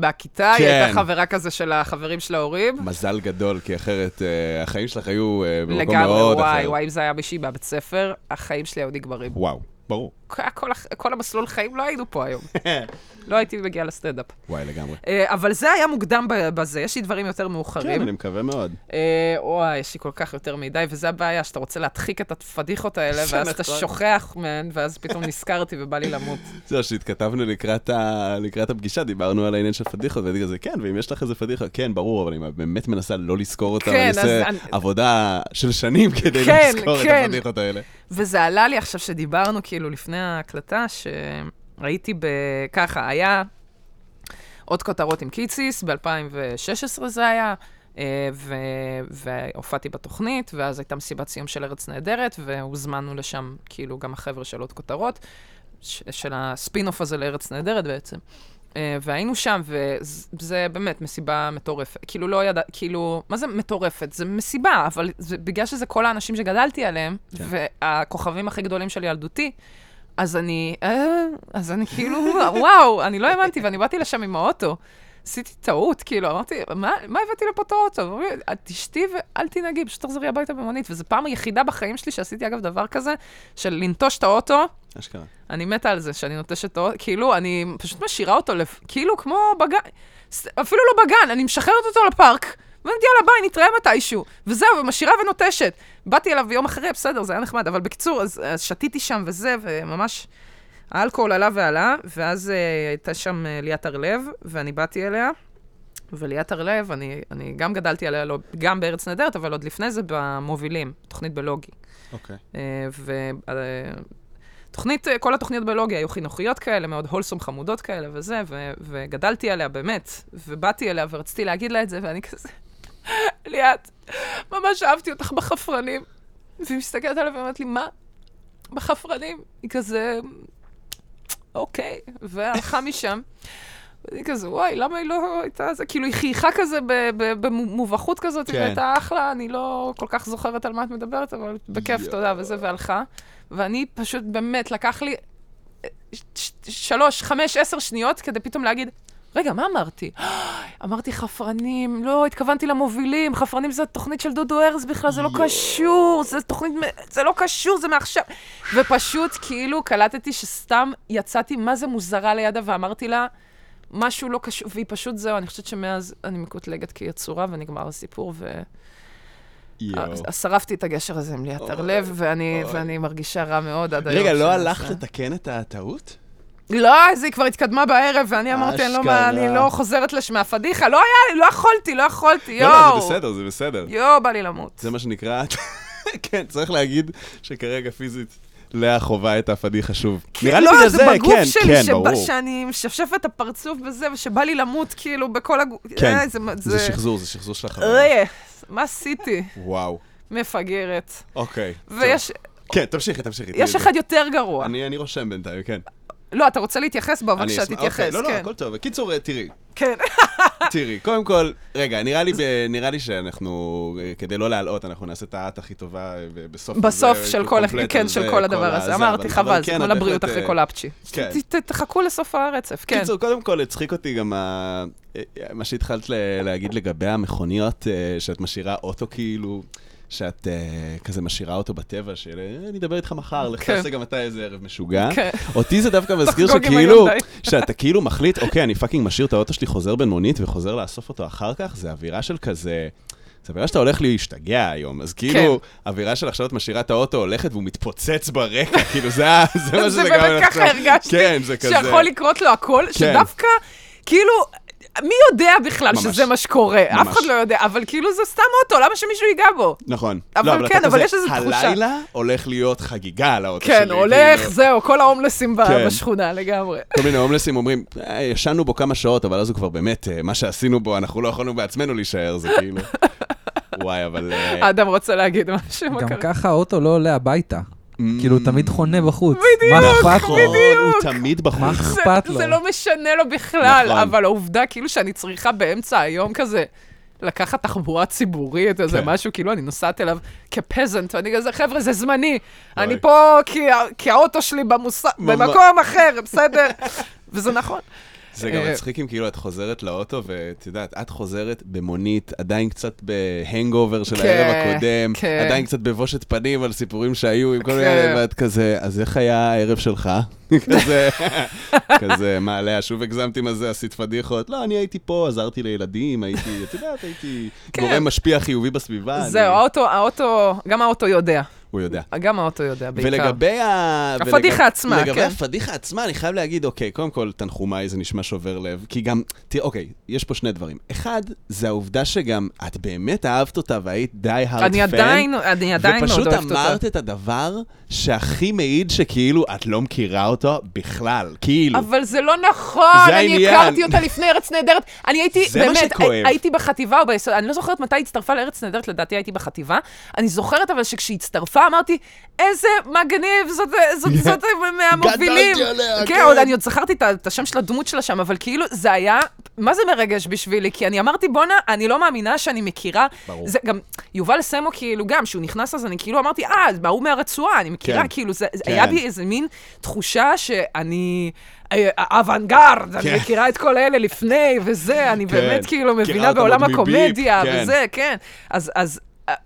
בכיתה, היא כן. הייתה חברה כזה של החברים של ההורים. מזל גדול, כי אחרת אה, החיים שלך היו אה, במקום לגמרי, מאוד וואי, אחר. וואי, אם זה היה מישהי בבית ספר, החיים שלי היו נגמרים. וואו, ברור. כל, כל, המסלול חיים לא היינו פה היום. לא הייתי מגיעה לסטנדאפ. וואי, לגמרי. אה, אבל זה היה מוקדם בזה, יש לי דברים יותר כן, מאוחרים. אני מקווה מאוד. אה, וואי, יש לי כל כך יותר מדי, וזה הבעיה, שאתה רוצה להדחיק את הפדיחות האלה, ואז אתה נכון. שוכח מהן, ואז פתאום נזכרתי ובא לי למות. זהו, שהתכתבנו לקראת, ה... לקראת הפגישה, דיברנו על העניין של פדיחות, והייתי כזה, כן, ואם יש לך איזה פדיחה, כן, ברור, אבל אני באמת מנסה לא לזכור אותה, כן, ואני אז עושה אני- עבודה של שנים כדי כן, לזכור את כן. הפדיחות האלה. וזה עלה לי עכשיו שדיברנו, כאילו, לפני ההקלטה, שהייתי ב... ככה, היה עוד כותרות עם קיציס, ב-2016 זה היה, אה, ו... והופעתי בתוכנית, ואז הייתה מסיבת סיום של ארץ נהדרת, והוזמנו לשם, כאילו, גם החבר'ה של עוד כותרות, ש... של הספין-אוף הזה לארץ נהדרת בעצם. אה, והיינו שם, וזה באמת מסיבה מטורפת. כאילו, לא ידע, כאילו, מה זה מטורפת? זה מסיבה, אבל זה בגלל שזה כל האנשים שגדלתי עליהם, כן. והכוכבים הכי גדולים של ילדותי, אז אני, אה, אז אני כאילו, וואו, אני לא האמנתי, ואני באתי לשם עם האוטו. עשיתי טעות, כאילו, אמרתי, מה, מה הבאתי לפה את האוטו? אמרו לי, "את תשתי ואל תנהגי, פשוט תחזרי הביתה במונית. וזו פעם היחידה בחיים שלי שעשיתי, אגב, דבר כזה, של לנטוש את האוטו, אשכרה. אני מתה על זה, שאני נוטשת אותו, כאילו, אני פשוט משאירה אותו, לפ... כאילו, כמו בגן, אפילו לא בגן, אני משחררת אותו לפארק, ואומרת, יאללה, ביי, נתראה מתישהו. וזהו, ומשאירה ונוטשת. באתי אליו יום אחרי, בסדר, זה היה נחמד, אבל בקיצור, אז, אז שתיתי שם וזה, וממש, האלכוהול עלה ועלה, ואז אה, הייתה שם אה, ליאת הרלב, ואני באתי אליה, וליאת הרלב, אני, אני גם גדלתי עליה, לא, גם בארץ נהדרת, אבל עוד לפני זה במובילים, תוכנית בלוגי. אוקיי. ותוכנית, אה, כל התוכניות בלוגיה היו חינוכיות כאלה, מאוד הולסום חמודות כאלה וזה, ו- וגדלתי עליה באמת, ובאתי אליה ורציתי להגיד לה את זה, ואני כזה, ליאת, ממש אהבתי אותך בחפרנים. והיא מסתכלת עליי ואומרת לי, מה? בחפרנים? היא כזה, אוקיי, והלכה משם. ואני כזה, וואי, למה היא לא הייתה זה? כאילו, היא חייכה כזה במובכות כזאת, כן. היא הייתה אחלה, אני לא כל כך זוכרת על מה את מדברת, אבל בכיף. תודה, וזה, והלכה. ואני פשוט, באמת, לקח לי אה, שלוש, חמש, עשר שניות כדי פתאום להגיד, רגע, מה אמרתי? אמרתי חפרנים, לא, התכוונתי למובילים, חפרנים זה התוכנית של דודו ארז בכלל, זה לא. קשור, זה תוכנית, זה לא קשור, זה מעכשיו. ופשוט כאילו קלטתי שסתם יצאתי מה זה מוזרה לידה ואמרתי לה, משהו לא קשור, והיא פשוט זהו, אני חושבת שמאז אני מקוטלגת כיצורה ונגמר הסיפור, יואו. ושרפתי את הגשר הזה עם ליאת הרלב, ואני, מרגישה רע מאוד עד היום. רגע, לא הלכת לתקן את הטעות? לא, אז היא כבר התקדמה בערב, ואני אמרתי, אני לא. מה, אני לא חוזרת לשם מהפדיחה. לא היה לי, לא יכולתי, לא יכולתי, לא, לא, יואו. זה בסדר, זה בסדר. יואו, בא לי למות. זה מה שנקרא... כן, צריך להגיד שכרגע פיזית לאה חווה את הפדיחה שוב. נראה לי לא, בגלל זה זה, בגוף כן, שלי, כן, ברור. שאני משפשפת את הפרצוף בזה, ושבא לי למות, כאילו, בכל הגוף. כן, אה, זה... שחזור, זה שחזור של. אה, מה עשיתי? וואו, מפגרת. אוקיי. ויש. כן, תמשיכי, תמשיכי. יש. אחד יותר גרוע. אני רושם בינתיים, כן. לא, אתה רוצה להתייחס בו, בבקשה, אשמח- תתייחס, אוקיי, לא, לא, כן. הכל טוב. בקיצור, תראי, כן. תראי, קודם כל, רגע, נראה לי, נראה לי שאנחנו, אה, כדי לא להלאות, אנחנו נעשה את האט הכי טובה אה, בסוף. בסוף של כל, כן, של כל הדבר הזה. אמרתי, חבל, אבל זה כן, כמו לבריאות אחרי אה, כל אפצ'י. כן. תחכו לסוף הרצף, כן. קיצור, קודם כל, הצחיק אותי גם ה- אה, מה שהתחלת להגיד לגבי המכוניות, אה, שאת משאירה אוטו כאילו, שאת אה, כזה משאירה אותו בטבע, של אה, אני אדבר איתך מחר, לך כן. תעשה גם אתה איזה ערב משוגע. כן. אותי זה דווקא מזכיר שכאילו. שאתה כאילו מחליט, אוקיי, אני fucking משאיר את האוטו שלי, חוזר בין מונית וחוזר לאסוף אותו אחר כך, זה אווירה של כזה... זה אווירה שאתה הולך להשתגע היום, אז כאילו, אווירה של עכשיו את משאירה את האוטו הולכת והוא מתפוצץ ברקע, כאילו זה זה מה שזה זה גם... באמת ככה הרגשתי, כן, זה. שיכול לקרות לו הכל, כן. שדווקא, כאילו, מי יודע בכלל ממש. שזה מה שקורה? אף ממש. אחד לא יודע, אבל כאילו זה סתם אוטו, למה שמישהו ייגע בו? נכון. אבל לא, כן, אתה אבל יש איזו תחושה. הלילה הולך להיות חגיגה על האוטו שלי. כן, הולך, כאילו. זהו, כל ההומלסים כן. בשכונה לגמרי. כל מיני הומלסים אומרים, "אה, ישנו בו כמה שעות, אבל אז הוא כבר באמת, אה, מה שעשינו בו, אנחנו לא יכולנו בעצמנו להישאר, זה כאילו... וואי, אבל... אה, אדם רוצה להגיד משהו, מה גם? ככה האוטו לא עולה הביתה. כאילו, הוא תמיד חונה בחוץ. בדיוק, לו? הוא תמיד בחוץ. מה אכפת לו? זה לא משנה לו בכלל, נכון. אבל העובדה כאילו שאני צריכה באמצע היום כזה לקחת תחבורה ציבורית, איזה כן. משהו, כאילו אני נוסעת אליו כ-peasant, ואני כזה, חבר'ה, זה זמני. אוי. אני פה כי האוטו שלי במוס- ממש. במקום אחר, בסדר? וזה נכון. זה גם אה, מצחיק אם כאילו את חוזרת לאוטו, ואת יודעת, את חוזרת במונית, עדיין קצת בהנגאובר של כן, הערב הקודם, כן. עדיין קצת בבושת פנים על סיפורים שהיו עם כל מיני, כן. ואת כזה, אז איך היה הערב שלך? כזה, כזה, מה, עליה, שוב הגזמתי מה זה, עשית פדיחות? לא, אני הייתי פה, עזרתי לילדים, הייתי, את יודעת, הייתי כן. גורם משפיע חיובי בסביבה. זהו, האוטו, גם האוטו יודע. הוא יודע. גם האוטו יודע בעיקר. ולגבי ה... הפדיחה ולגב- עצמה, לגבי כן. הפדיחה עצמה, אני חייב להגיד, אוקיי, קודם כל, תנחומיי, זה נשמע שובר לב, כי גם, תראה, אוקיי, יש פה שני דברים. אחד, זה העובדה שגם את באמת אהבת אותה והיית די הארד פן. אני עדיין, אני עדיין מאוד ופשוט אוהבת אותה. אמרת את הדבר שהכי מעיד שכאילו את לא מכירה אותו בכלל, כאילו. אבל זה לא נכון, זה אני העניין. הכרתי אותה לפני ארץ נהדרת. אני הייתי, באמת, הייתי בחטיבה או ביסוד, אני לא זוכרת מתי היא הצטרפה לארץ נהדרת, לדעתי הייתי בחטיבה. אני זוכרת אבל שכשהיא הצטרפה אמרתי, איזה מגניב, זאת, זאת, זאת מהמובילים. גדלתי עליה, כן, כן. עוד אני עוד זכרתי את את השם של הדמות שלה שם, אבל כאילו, זה היה, מה זה מרגש בשבילי? כי אני אמרתי, בואנה, אני לא מאמינה שאני מכירה. ברור. זה גם, יובל סמו כאילו גם, כשהוא נכנס אז אני כאילו אמרתי, אה, ההוא מהרצועה, אני מכירה, כן. כאילו, זה, כן. היה בי איזה מין תחושה שאני... אה, אוונגרד, אני כן. מכירה את כל אלה לפני, וזה, אני כן. באמת כאילו מבינה בעולם הקומדיה, כן. וזה, כן. אז,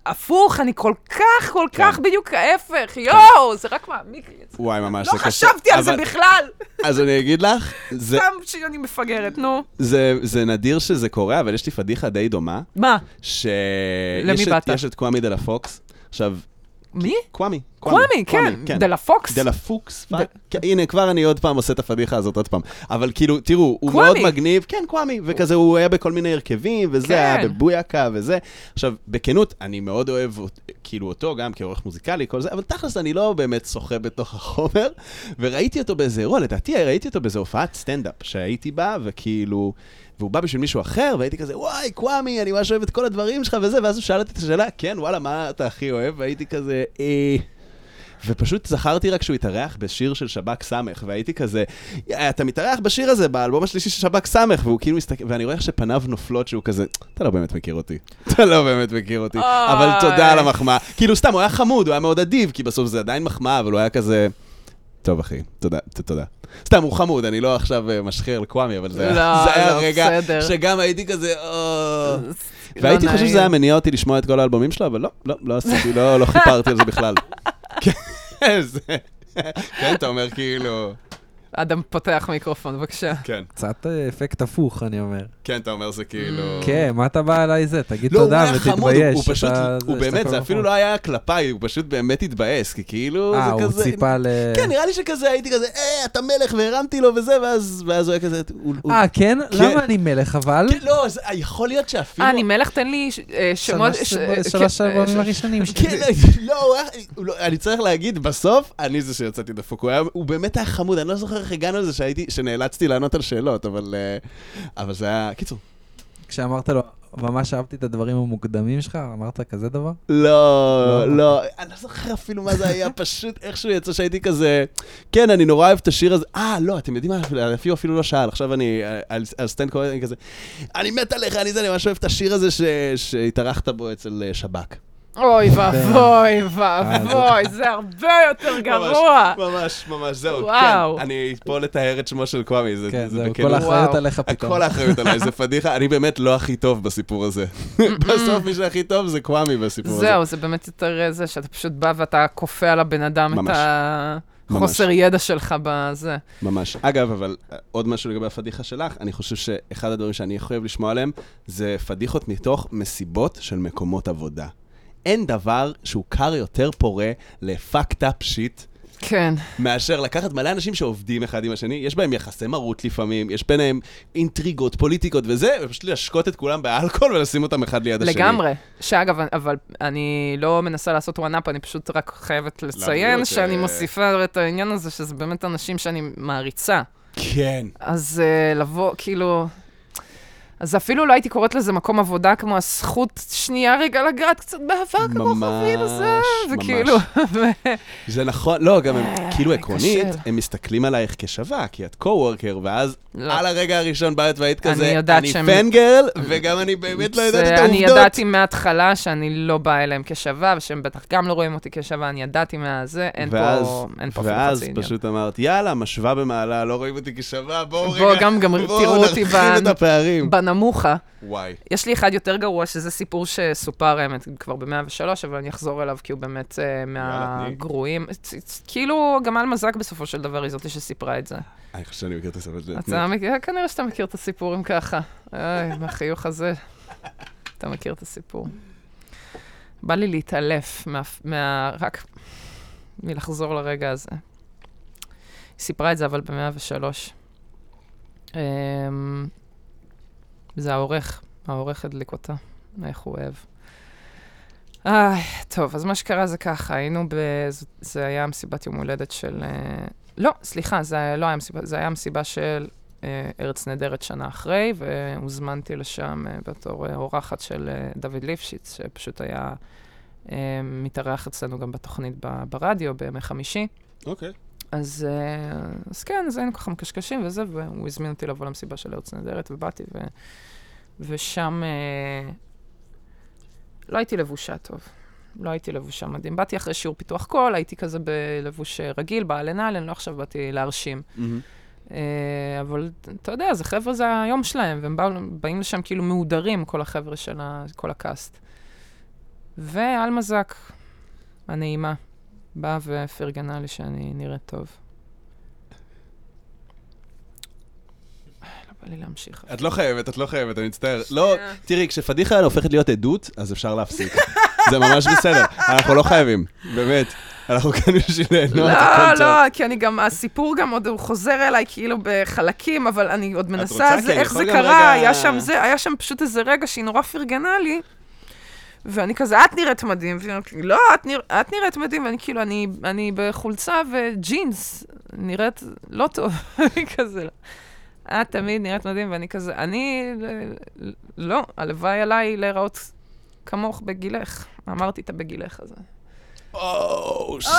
הפוך, אני כל כך, כל כן. כך בדיוק ההפך, יואו, זה רק מעמיק לי את זה. וואי, ממש, לא זה קשה. חשבתי על זה בכלל. אז אני אגיד לך, זה- סתם שאני מפגרת, נו. זה זה נדיר שזה קורה, אבל יש לי פדיחה די דומה, מה? שיש למי את- באת? יש את קוואמי דה לה פוקס. עכשיו, מי? קוואמי. קוואמי, כן. דה לה פוקס? דה לה פוקס. כן, הנה, כבר אני עוד פעם עושה את הפדיחה הזאת עוד פעם. אבל כאילו, תראו, הוא. מאוד מגניב, כן, קוואמי, וכזה, הוא היה בכל מיני הרכבים, וזה, כן. היה בבויאקה וזה. עכשיו, בכנות, אני מאוד אוהב כאילו אותו, גם כעורך מוזיקלי, כל זה, אבל תכלס, אני לא באמת שוחה בתוך החומר, וראיתי אותו באיזה אירוע, לדעתי ראיתי אותו באיזה הופעת סטנדאפ שהייתי בה, וכאילו... והוא בא בשביל מישהו אחר, והייתי כזה, וואי, קוואמי, אני ממש אוהב את כל הדברים שלך וזה, ואז הוא שאל אותי את השאלה, כן, וואלה, מה אתה הכי אוהב? והייתי כזה, אה... ופשוט זכרתי רק שהוא התארח בשיר של שב"כ סמך, והייתי כזה, "יא, אתה מתארח בשיר הזה, באלבום השלישי של שב"כ סמך, והוא כאילו מסתכל, ואני רואה איך שפניו נופלות שהוא כזה, אתה לא באמת מכיר אותי. אתה לא באמת מכיר אותי. אבל. תודה על המחמאה. כאילו, סתם, הוא היה חמוד, הוא היה מאוד אדיב, כי בסוף זה עדיין מחמאה, אבל הוא היה כזה... טוב, אחי, תודה, תודה. סתם, הוא חמוד, אני לא עכשיו אה, משחיר על קוואמי, אבל זה לא, היה- זה היה לא, רגע בסדר. שגם הייתי כזה, "אה." לא והייתי חושב. שזה היה מניע אותי לשמוע את כל האלבומים שלו, אבל לא, לא, לא עשיתי, לא לא חיפרתי על זה בכלל. כן, אתה אומר כאילו... אדם פותח מיקרופון, בבקשה. כן, קצת אה, אפקט הפוך, אני אומר. כן, אתה אומר זה כאילו... כן, מה אתה בא אליי זה? תגיד לא, הוא תודה היה חמוד, הוא- ותתבייש. הוא פשוט, הוא באמת, זה הזמן- אפילו לא היה כלפיי, הוא פשוט באמת התבאס, כי כאילו, אה, זה הוא כזה... ציפה ל... כן, נראה לי שכזה, הייתי כזה, אה, אתה מלך, והרמתי לו וזה, ואז ואז הוא היה כזה... הוא- הוא- אה, כן? כן. למה אני מלך אבל? כן, לא, זה- יכול להיות שאפילו... אה, אני מלך, תן לי אה, שמות... שלוש- ש- אה, שלוש כן, אה, הראשונים שלי. כן, לא, הוא היה- הוא לא- אני צריך להגיד, בסוף, אני זה שיצאתי דפוק. הוא היה- הוא באמת היה חמוד, אני לא זוכר איך הגענו לזה שהייתי, שנאלצתי לענות על שאלות, אבל אה, אבל זה היה... קיצור, כשאמרת לו, ממש אהבתי את הדברים המוקדמים שלך, אמרת כזה דבר? לא, לא. לא, אני לא זוכר אפילו מה זה היה, פשוט איכשהו יצא שהייתי כזה, כן, אני נורא אוהב את השיר הזה, אה, לא, אתם יודעים מה, אפילו אפילו לא שאל, עכשיו אני על על סטנד קורא, אני כזה, אני מת עליך, אני זה, אני ממש אוהב את השיר הזה שהתארחת בו אצל אה, שב"ק. אוי ואבוי ואבוי, זה הרבה יותר גרוע. ממש, ממש, זהו, וואו. כן, אני פה לטהר את שמו של קוואמי, זה כן, זה. כל האחריות. עליך פתאום. הכל האחריות עליי, זה פדיחה, אני באמת לא הכי טוב בסיפור הזה. בסוף מי שהכי טוב זה קוואמי בסיפור הזה. זהו, זה באמת יותר זה שאתה פשוט בא ואתה כופה על הבן אדם את ממש. החוסר ידע שלך בזה. ממש. אגב, אבל אה, עוד משהו לגבי הפדיחה שלך, אני חושב שאחד הדברים שאני הכי אוהב לשמוע עליהם, זה פדיחות מתוך מסיבות של מקומות עבודה. אין דבר שהוא קר יותר פורה ל-fucked up shit כן. מאשר לקחת מלא אנשים שעובדים אחד עם השני, יש בהם יחסי מרות לפעמים, יש ביניהם אינטריגות, פוליטיקות וזה, ופשוט להשקות את כולם באלכוהול ולשים אותם אחד ליד השני. לגמרי. שאגב, אבל אני לא מנסה לעשות וואנאפ, אני פשוט רק חייבת לציין שאני ש- מוסיפה את העניין הזה, שזה באמת אנשים שאני מעריצה. כן. אז uh, לבוא, כאילו... אז אפילו לא הייתי קוראת לזה מקום עבודה כמו הזכות שנייה רגע לגעת קצת באבק הכוכבים הזה, ממש, וכאילו... זה נכון, לא, גם הם, אה, כאילו זה עקרונית. הם מסתכלים עלייך כשווה, כי את קו-וורקר, ואז לא. על הרגע הראשון באת והיית אני כזה, אני פנגרל, וגם אני באמת לא יודעת זה- את אני העובדות. ידעתי מההתחלה שאני לא באה אליהם כשווה, ושהם בטח גם לא רואים אותי כשווה, אני ידעתי מהזה, אין פה אין פה ואז. פשוט אמרת, יאללה, משווה במעלה, לא רואים אותי כשווה, בואו רגע, בואו נרחיב את הפערים. בנמוכה. וואי. יש לי אחד יותר גרוע, שזה סיפור שסופר האמת כבר ב-103, אבל אני אחזור אליו כי הוא באמת אה, תני. מהגרועים. כאילו, גמל מזק בסופו של דבר היא זאתי שסיפרה את זה. אני חושב שאני מכיר את הסרט הזה. אתה מכיר, כנראה שאתה מכיר את הסיפורים ככה. אוי, מהחיוך הזה. אתה מכיר את הסיפור. בא לי להתעלף מה... מה רק מלחזור לרגע הזה. היא סיפרה את זה, אבל ב-103. זה העורך, העורך הדליק אותה, איך הוא אוהב. איי, טוב, אז מה שקרה זה ככה, היינו ב... זה- היה מסיבת יום הולדת של... אה, לא, סליחה, זה לא היה מסיבה, זה היה מסיבה של אה, ארץ נהדרת שנה אחרי, והוזמנתי לשם אה, בתור אה, אורחת של אה, דוד ליפשיץ, שפשוט היה אה, מתארח אצלנו גם בתוכנית ב- ברדיו בימי חמישי. אוקיי. אז, אה, אז כן, אז היינו ככה מקשקשים וזה, והוא הזמין אותי לבוא למסיבה של ארץ נהדרת, ובאתי, ו, ושם אה, לא הייתי לבושה טוב. לא הייתי לבושה מדהים. באתי אחרי שיעור פיתוח קול, הייתי כזה בלבוש אה, רגיל, באלן אלן, לא עכשיו באתי להרשים. מהמם. אה, אבל אתה יודע, זה חבר'ה, זה היום שלהם, והם באו, באים לשם כאילו מהודרים, כל החבר'ה של ה, כל הקאסט. ואלמזק, הנעימה, באה ופרגנה לי שאני נראית טוב. לא בא לי להמשיך. את לא חייבת, את לא חייבת, אני מצטער. לא, תראי, כשפדיחה הופכת להיות עדות, אז אפשר להפסיק. זה ממש בסדר, אנחנו לא חייבים, באמת. אנחנו כאן בשביל ליהנות, לא. לא, כי אני גם, הסיפור גם עוד, הוא חוזר אליי כאילו בחלקים, אבל אני עוד? מנסה, איך זה קרה, רגע- היה שם זה, היה שם פשוט איזה רגע שהיא נורא פרגנה לי, ואני כזה, את נראית מדהים, והיא אומרת לי, לא, את, נרא, את נראית מדהים, ואני כאילו, אני, אני בחולצה וג'ינס, נראית לא טוב, אני כזה, את תמיד נראית מדהים, ואני כזה, אני, לא, הלוואי עליי להיראות כמוך בגילך, אמרתי את הבגילך הזה. או, ש-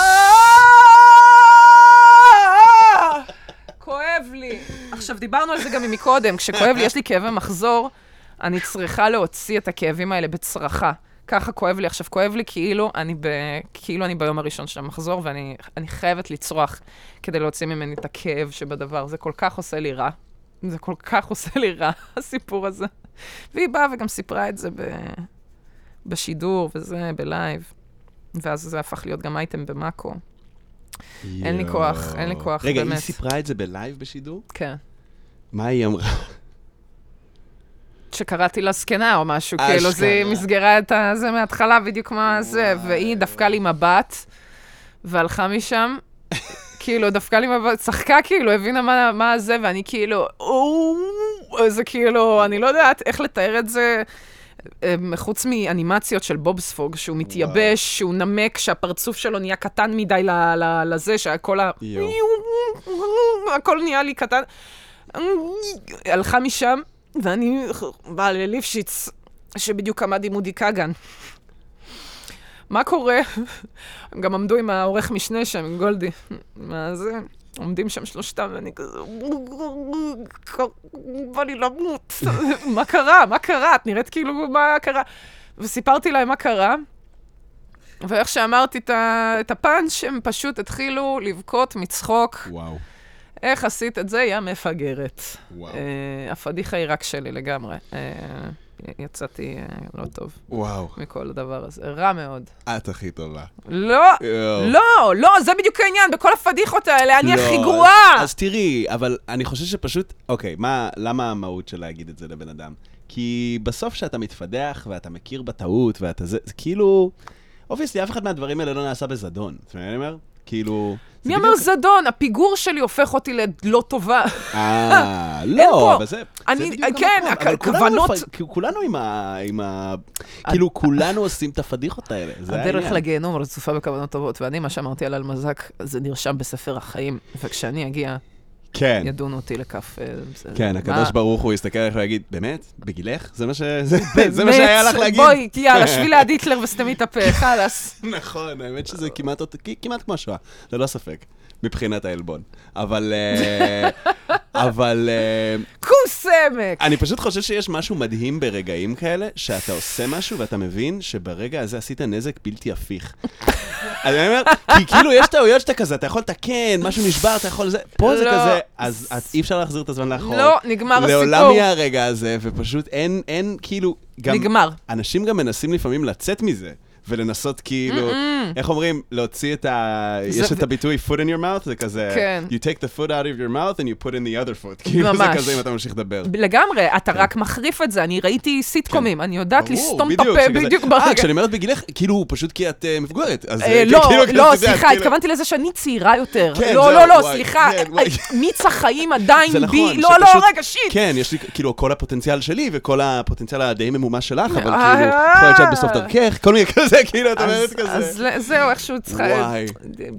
כואב לי. עכשיו, דיברנו על זה גם מקודם, כשכואב לי, יש לי כאבי מחזור, אני צריכה להוציא את הכאבים האלה בצרחה. ככה כואב לי. עכשיו, כואב לי כאילו אני, ב... כאילו אני ביום הראשון של המחזור, ואני אני חייבת לצרוח כדי להוציא ממני את הכאב שבדבר. זה כל כך עושה לי רע. זה כל כך עושה לי רע, הסיפור הזה. והיא באה וגם סיפרה את זה ב... בשידור וזה, בלייב. ואז זה הפך להיות גם אייטם במאקו. אין לי כוח, אין לי כוח, רגע, באמת. היא סיפרה את זה בלייב בשידור? כן. מה היא אמרה? שקראתי לה זקנה או משהו, אשכרה. כאילו, זה מסגרה את זה מההתחלה, בדיוק מה זה, והיא דפקה לי מבט, והלכה משם, כאילו, דפקה לי מבט, צחקה כאילו, הבינה מה, מה זה, ואני כאילו, זה כאילו, אני לא יודעת איך לתאר את זה. אה, חוץ מאנימציות של בובספוג, שהוא מתייבש, שהוא נמק, שהפרצוף שלו נהיה קטן מדי ל- ל- לזה, שהכל ה... הכל נהיה לי קטן. הלכה משם, ואני באה לליפשיץ, שבדיוק עמד עם אודי כגן. מה קורה? הם גם עמדו עם העורך משנה שם, עם גולדי. מה זה? עומדים שם שלושתם, ואני כזה... בא לי למות. מה קרה? מה קרה? את נראית כאילו, מה קרה? וסיפרתי להם מה קרה, ואיך שאמרתי את הפאנץ', הם פשוט התחילו לבכות מצחוק. וואו, איך עשית את זה? יא מפגרת. וואו. אה, הפדיחה היא רק שלי לגמרי. אה, יצאתי אה, לא טוב וואו, מכל הדבר הזה. רע מאוד. את הכי טובה. לא. לא, לא, זה בדיוק העניין, בכל הפדיחות האלה, אני לא, הכי אז- גרועה. אז תראי, אבל אני חושב שפשוט, אוקיי, מה, למה המהות של להגיד את זה לבן אדם? כי בסוף כשאתה מתפדח ואתה מכיר בטעות ואתה זה, זה כאילו... obviously, אף אחד מהדברים האלה לא נעשה בזדון. מבין מה אני אומר? כאילו... מי בדיוק- זדון? הפיגור שלי הופך אותי ללא טובה. אה, לא. אבל זה... אני- זה בדיוק כן, המקום. הכ- אבל כולנו עם ה... עם ה... כאילו, כולנו עושים את הפדיחות האלה. זה הדרך העניין. לגיהנום רצופה בכוונות טובות, ואני, מה שאמרתי על אלמזק, זה נרשם בספר החיים, וכשאני אגיע, כן. ידונו אותי לכף... אה, כן? הקדוש ברוך הוא יסתכל עליך ויגיד, באמת? בגילך? זה מה שהיה לך להגיד? בואי, יאללה, שבי ליד היטלר וסתמי את הפה, חלאס. נכון, האמת שזה כמעט כמו השואה, ללא ספק, מבחינת העלבון. אבל... אה, אבל... אה, כוס עמק. אני פשוט חושב שיש משהו מדהים ברגעים כאלה, שאתה עושה משהו ואתה מבין שברגע הזה עשית נזק בלתי הפיך. אני אומר, כי כאילו יש טעויות שאתה כזה, אתה יכול לתקן, משהו נשבר, אתה יכול זה, פה זה לא. כזה, אז אי אפשר להחזיר את הזמן לאחור. לא, נגמר לעולם הסיפור. יהיה הרגע הזה, ופשוט אין, אין, כאילו. נגמר. אנשים גם מנסים לפעמים לצאת מזה, ולנסות כאילו, איך אומרים, להוציא את ה... יש את הביטוי foot in your mouth, זה כזה, כן. you take the foot out of your mouth and you put in the other foot. כאילו זה. כזה אם אתה ממשיך לדבר. לגמרי, אתה רק מחריף את זה. אני ראיתי סיטקומים, אני יודעת כן. לסתום את הפה בדיוק אה, ברגע. כשאני אומרת בגילך, כאילו, פשוט כי את אה, מבוגרת. אה, אה, לא, כאילו, לא, סליחה, כאילו- התכוונתי לזה שאני צעירה יותר. כן, לא, לא, לא, וואי, סליחה, כן. אה, מיץ החיים עדיין בי. נכון, לא, לא, רגע, שיט. כן, יש לי כאילו כל הפוטנציאל שלי וכל הפוטנציאל הדי ממומש שלך, אבל אה. כאילו, יכול להיות שאת בסוף דרכך, כל מיני כזה, כאילו, את אומרת כזה. אז זהו, איכשהו צריכה... וואי.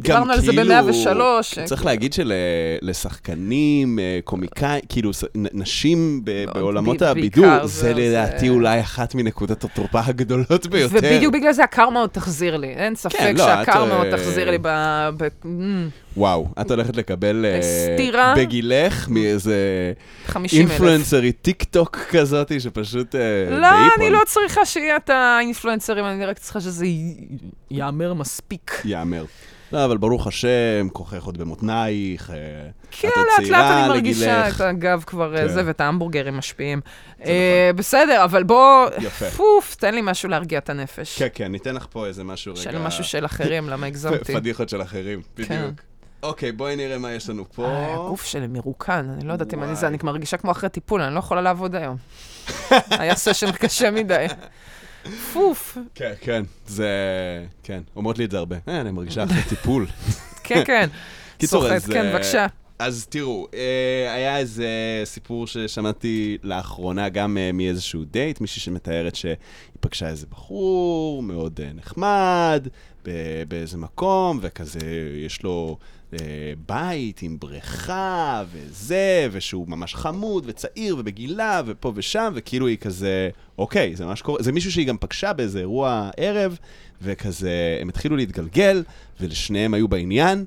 דיברנו על זה כאילו, ב-103. צריך להגיד שלשחקנים, קומיקאים, כאילו ס- נ- נשים מאוד, בעולמות הבידור, זה לדעתי אולי אחת מנקודות התורפה הגדולות ביותר. ובדיוק בגלל זה הקרמה עוד תחזיר לי. אין ספק כן, לא, שהקרמה עוד אה, תחזיר לי ב... וואו, את הולכת לקבל אה, סטירה. בגילך מאיזה 50 אלף. אינפלואנסרית טיק טוק כזאתי, שפשוט אה, לא. אני לא צריכה שיהיה את האינפלואנסרים, אני רק צריכה שזה ייאמר מספיק. יאמר. לא, אבל ברוך השם, כוחך עוד במותנייך. אה, כן, את עוד לאט לאט צעירה אני מרגישה לגילך. את הגב כבר כן. זה, ואת ההמבורגרים משפיעים. אה, בסדר, אבל בוא. פוף, תן לי משהו להרגיע את הנפש. כן, כן, ניתן לך פה איזה משהו רגע. של משהו של אחרים, למה הגזמתי? פדיחות של אחרים, בדיוק. אוקיי, בואי נראה מה יש לנו פה. אה, הגוף שלי מרוקן, אני לא יודעת אם אני זה. אני מרגישה כמו אחרי טיפול, אני לא יכולה לעבוד היום. היה סשן קשה מדי. פוף, כן, כן, זה... כן, אומרות לי את זה הרבה. אה, אני מרגישה אחרי טיפול. כן, כן. קיצור, אז... כן, אה, בבקשה. אז תראו, היה איזה סיפור ששמעתי לאחרונה גם מאיזשהו דייט, מישהי שמתארת שהיא פגשה איזה בחור מאוד נחמד באיזה מקום, וכזה יש לו בית עם בריכה וזה, ושהוא ממש חמוד וצעיר ובגילה ופה ושם, וכאילו היא כזה, אוקיי, זה ממש קורה, זה מישהו שהיא גם פגשה באיזה אירוע ערב, וכזה, הם התחילו להתגלגל, ולשניהם היו בעניין.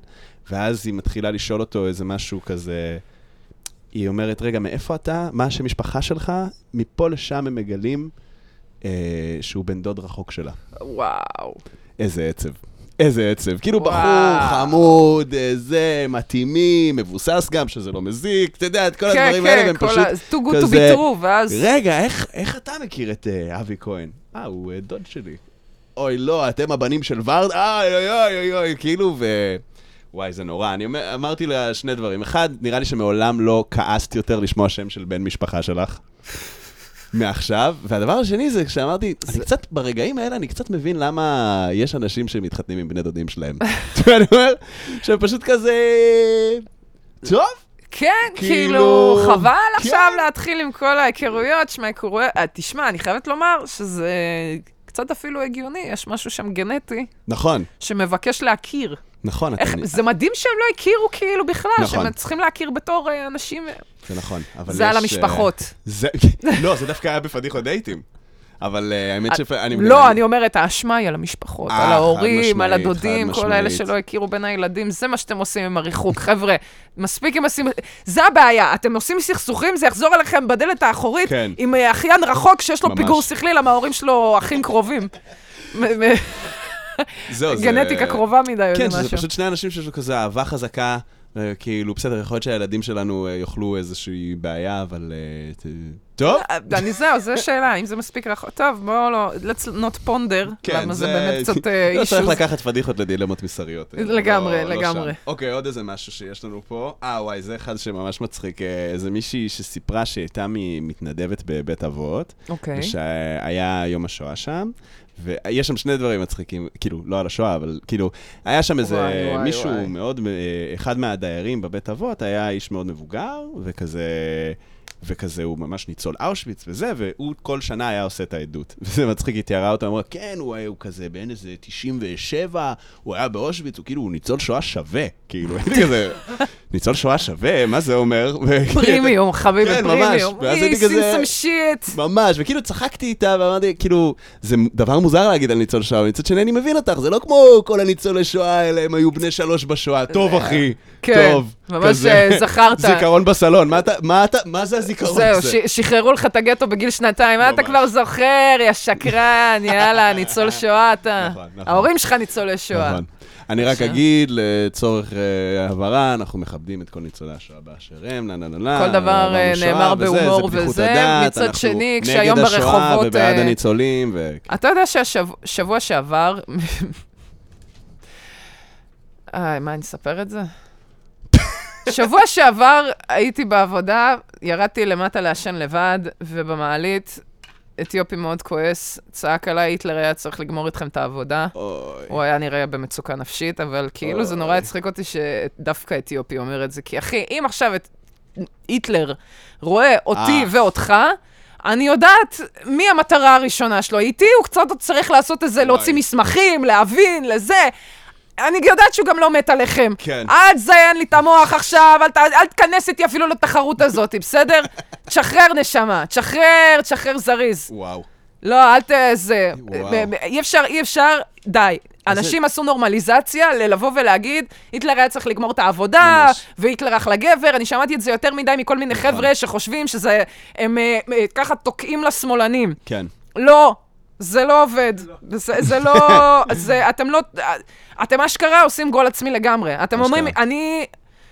ואז היא מתחילה לשאול אותו איזה משהו כזה, היא אומרת, רגע, מאיפה אתה? מה השם משפחה שלך? מפה לשם הם מגלים אה, שהוא בן דוד רחוק שלה. וואו. איזה עצב. איזה עצב. כאילו. בחור חמוד, אה, זה, מתאימי, מבוסס גם, שזה לא מזיק, אתה יודע, את כל כן, הדברים האלה, כן, והם פשוט ה... too good to כזה, be true, ואז... רגע, איך, אתה מכיר את אה, אבי כהן? אה, הוא אה, דוד שלי. אוי, לא, אתם הבנים של? אוי, אוי, אוי, אוי, אוי, כאילו, ו... וואי, זה נורא. אני אומר, אמרתי לה שני דברים. אחד, נראה לי שמעולם לא כעסת יותר לשמוע שם של בן משפחה שלך. מעכשיו. והדבר השני זה כשאמרתי, אני קצת, ברגעים האלה אני קצת מבין למה יש אנשים שמתחתנים עם בני דודים שלהם. אני אומר, שהם פשוט כזה... טוב, כן, כאילו, כאילו, חבל כן. עכשיו להתחיל עם כל ההיכרויות, שמע, היכרויות... אה, תשמע, אני חייבת לומר שזה קצת אפילו הגיוני, יש משהו שם גנטי נכון, שמבקש להכיר. נכון, אתה... איך, זה מדהים שהם לא הכירו כאילו בכלל, נכון. שהם צריכים להכיר בתור אה, אנשים... זה נכון, זה על המשפחות. אה, זה, לא, זה דווקא היה בפדיחות דייטים. אבל אה, האמת שאני... לא, אני אומרת, האשמה היא על המשפחות, אה, על ההורים, על הדודים, כל אלה. שלא הכירו בין הילדים, זה מה שאתם עושים עם הריחוק. חבר'ה, מספיק עם הסימ... זה הבעיה, אתם עושים סכסוכים, זה יחזור אליכם בדלת האחורית, כן. עם אה, אחיין רחוק שיש לו. פיגור שכלי, למה ההורים שלו אחים קרובים. זהו, זה- גנטיקה קרובה מדי, או כן, איזה שזה משהו. פשוט שני אנשים שיש לו כזה אהבה חזקה, וכאילו, בסדר, יכול להיות שהילדים שלנו אה, יאכלו איזושהי בעיה, אבל... אה, טוב. אה, אני זהו, זו שאלה, אם זה מספיק רחוק. טוב, בואו לא, let's not ponder, כן, למה זה באמת קצת אה, לא צריך. לקחת פדיחות לדילמות מוסריות. אה, לגמרי, לא- לא לגמרי. אוקיי, עוד איזה משהו שיש לנו פה. אה, וואי, זה אחד שממש מצחיק. איזה מישהי שסיפרה שהיא הייתה מ- מתנדבת בבית אבות, אוקיי. ושהיה יום השואה שם. ויש שם שני דברים מצחיקים, כאילו, לא על השואה, אבל כאילו, היה שם איזה וואי, מישהו וואי. מאוד, אה, אחד מהדיירים בבית אבות היה איש מאוד מבוגר, וכזה, וכזה הוא ממש ניצול אושוויץ וזה, והוא כל שנה היה עושה את העדות. וזה מצחיק, היא תיארה אותו, אמרה, כן, הוא, היה- הוא כזה בן איזה 97, הוא היה באושוויץ, הוא כאילו, הוא ניצול שואה שווה. כאילו, הייתי כזה, ניצול שואה שווה, מה זה אומר? פרימיום, חביבי, כן. פרימיום. ואז הייתי כזה-. ממש, וכאילו צחקתי איתה, ואמרתי, כאילו, זה דבר מוזר להגיד על ניצול שואה, מצד שני אני מבין אותך, זה לא כמו כל הניצולי שואה האלה, הם היו בני שלוש בשואה, טוב אחי, כן, טוב. ממש. אה, זכרת. זיכרון בסלון, מה זה הזיכרון זהו, הזה? ש- שחררו לך את הגטו בגיל שנתיים, מה אתה. כבר זוכר, יא שקרן, יאללה, ניצול שואה אתה. נכון, נכון. ההורים שלך ניצולי שואה. אני רק. אגיד, לצורך אה, הבהרה, אנחנו מכבדים את כל ניצולי השואה באשר הם, נה נה נה נה. כל דבר, אה, נאמר בהומור וזה. מצד שני, כשהיום נגד השואה ברחובות, ובעד אה, הניצולים. אתה יודע שהשבוע שעבר... מה, אני אספר את זה? שבוע שעבר הייתי בעבודה, ירדתי למטה לעשן לבד, ובמעלית, אתיופי מאוד כועס, צעק עליי, היטלר היה צריך לגמור איתכם את העבודה. אוי. הוא היה נראה במצוקה נפשית, אבל כאילו זה נורא אוי. הצחיק אותי שדווקא אתיופי אומר את זה. כי אחי, אם עכשיו את היטלר רואה אותי אה. ואותך, אני יודעת מי המטרה הראשונה שלו. איתי הוא קצת עוד צריך לעשות איזה, להוציא מסמכים, להבין, לזה. אני יודעת שהוא גם לא מת עליכם. כן. אל תזיין לי את המוח עכשיו, אל, ת- אל תכנס איתי אפילו לתחרות הזאת, בסדר? תשחרר נשמה, תשחרר, תשחרר זריז. וואו. לא, אל ת... זה... וואו. אי אפשר, אי אפשר, די. אנשים עשו נורמליזציה ללבוא ולהגיד, היטלר היה צריך לגמור את העבודה, ממש. והיטלר אחלה גבר, אני שמעתי את זה יותר מדי מכל מיני נכון. חבר'ה שחושבים שזה, הם אה, אה, ככה תוקעים לשמאלנים. כן. לא, זה לא עובד. זה, זה לא, זה, אתם לא, אתם אשכרה עושים גול עצמי לגמרי. אתם אשכרה. אומרים, אני,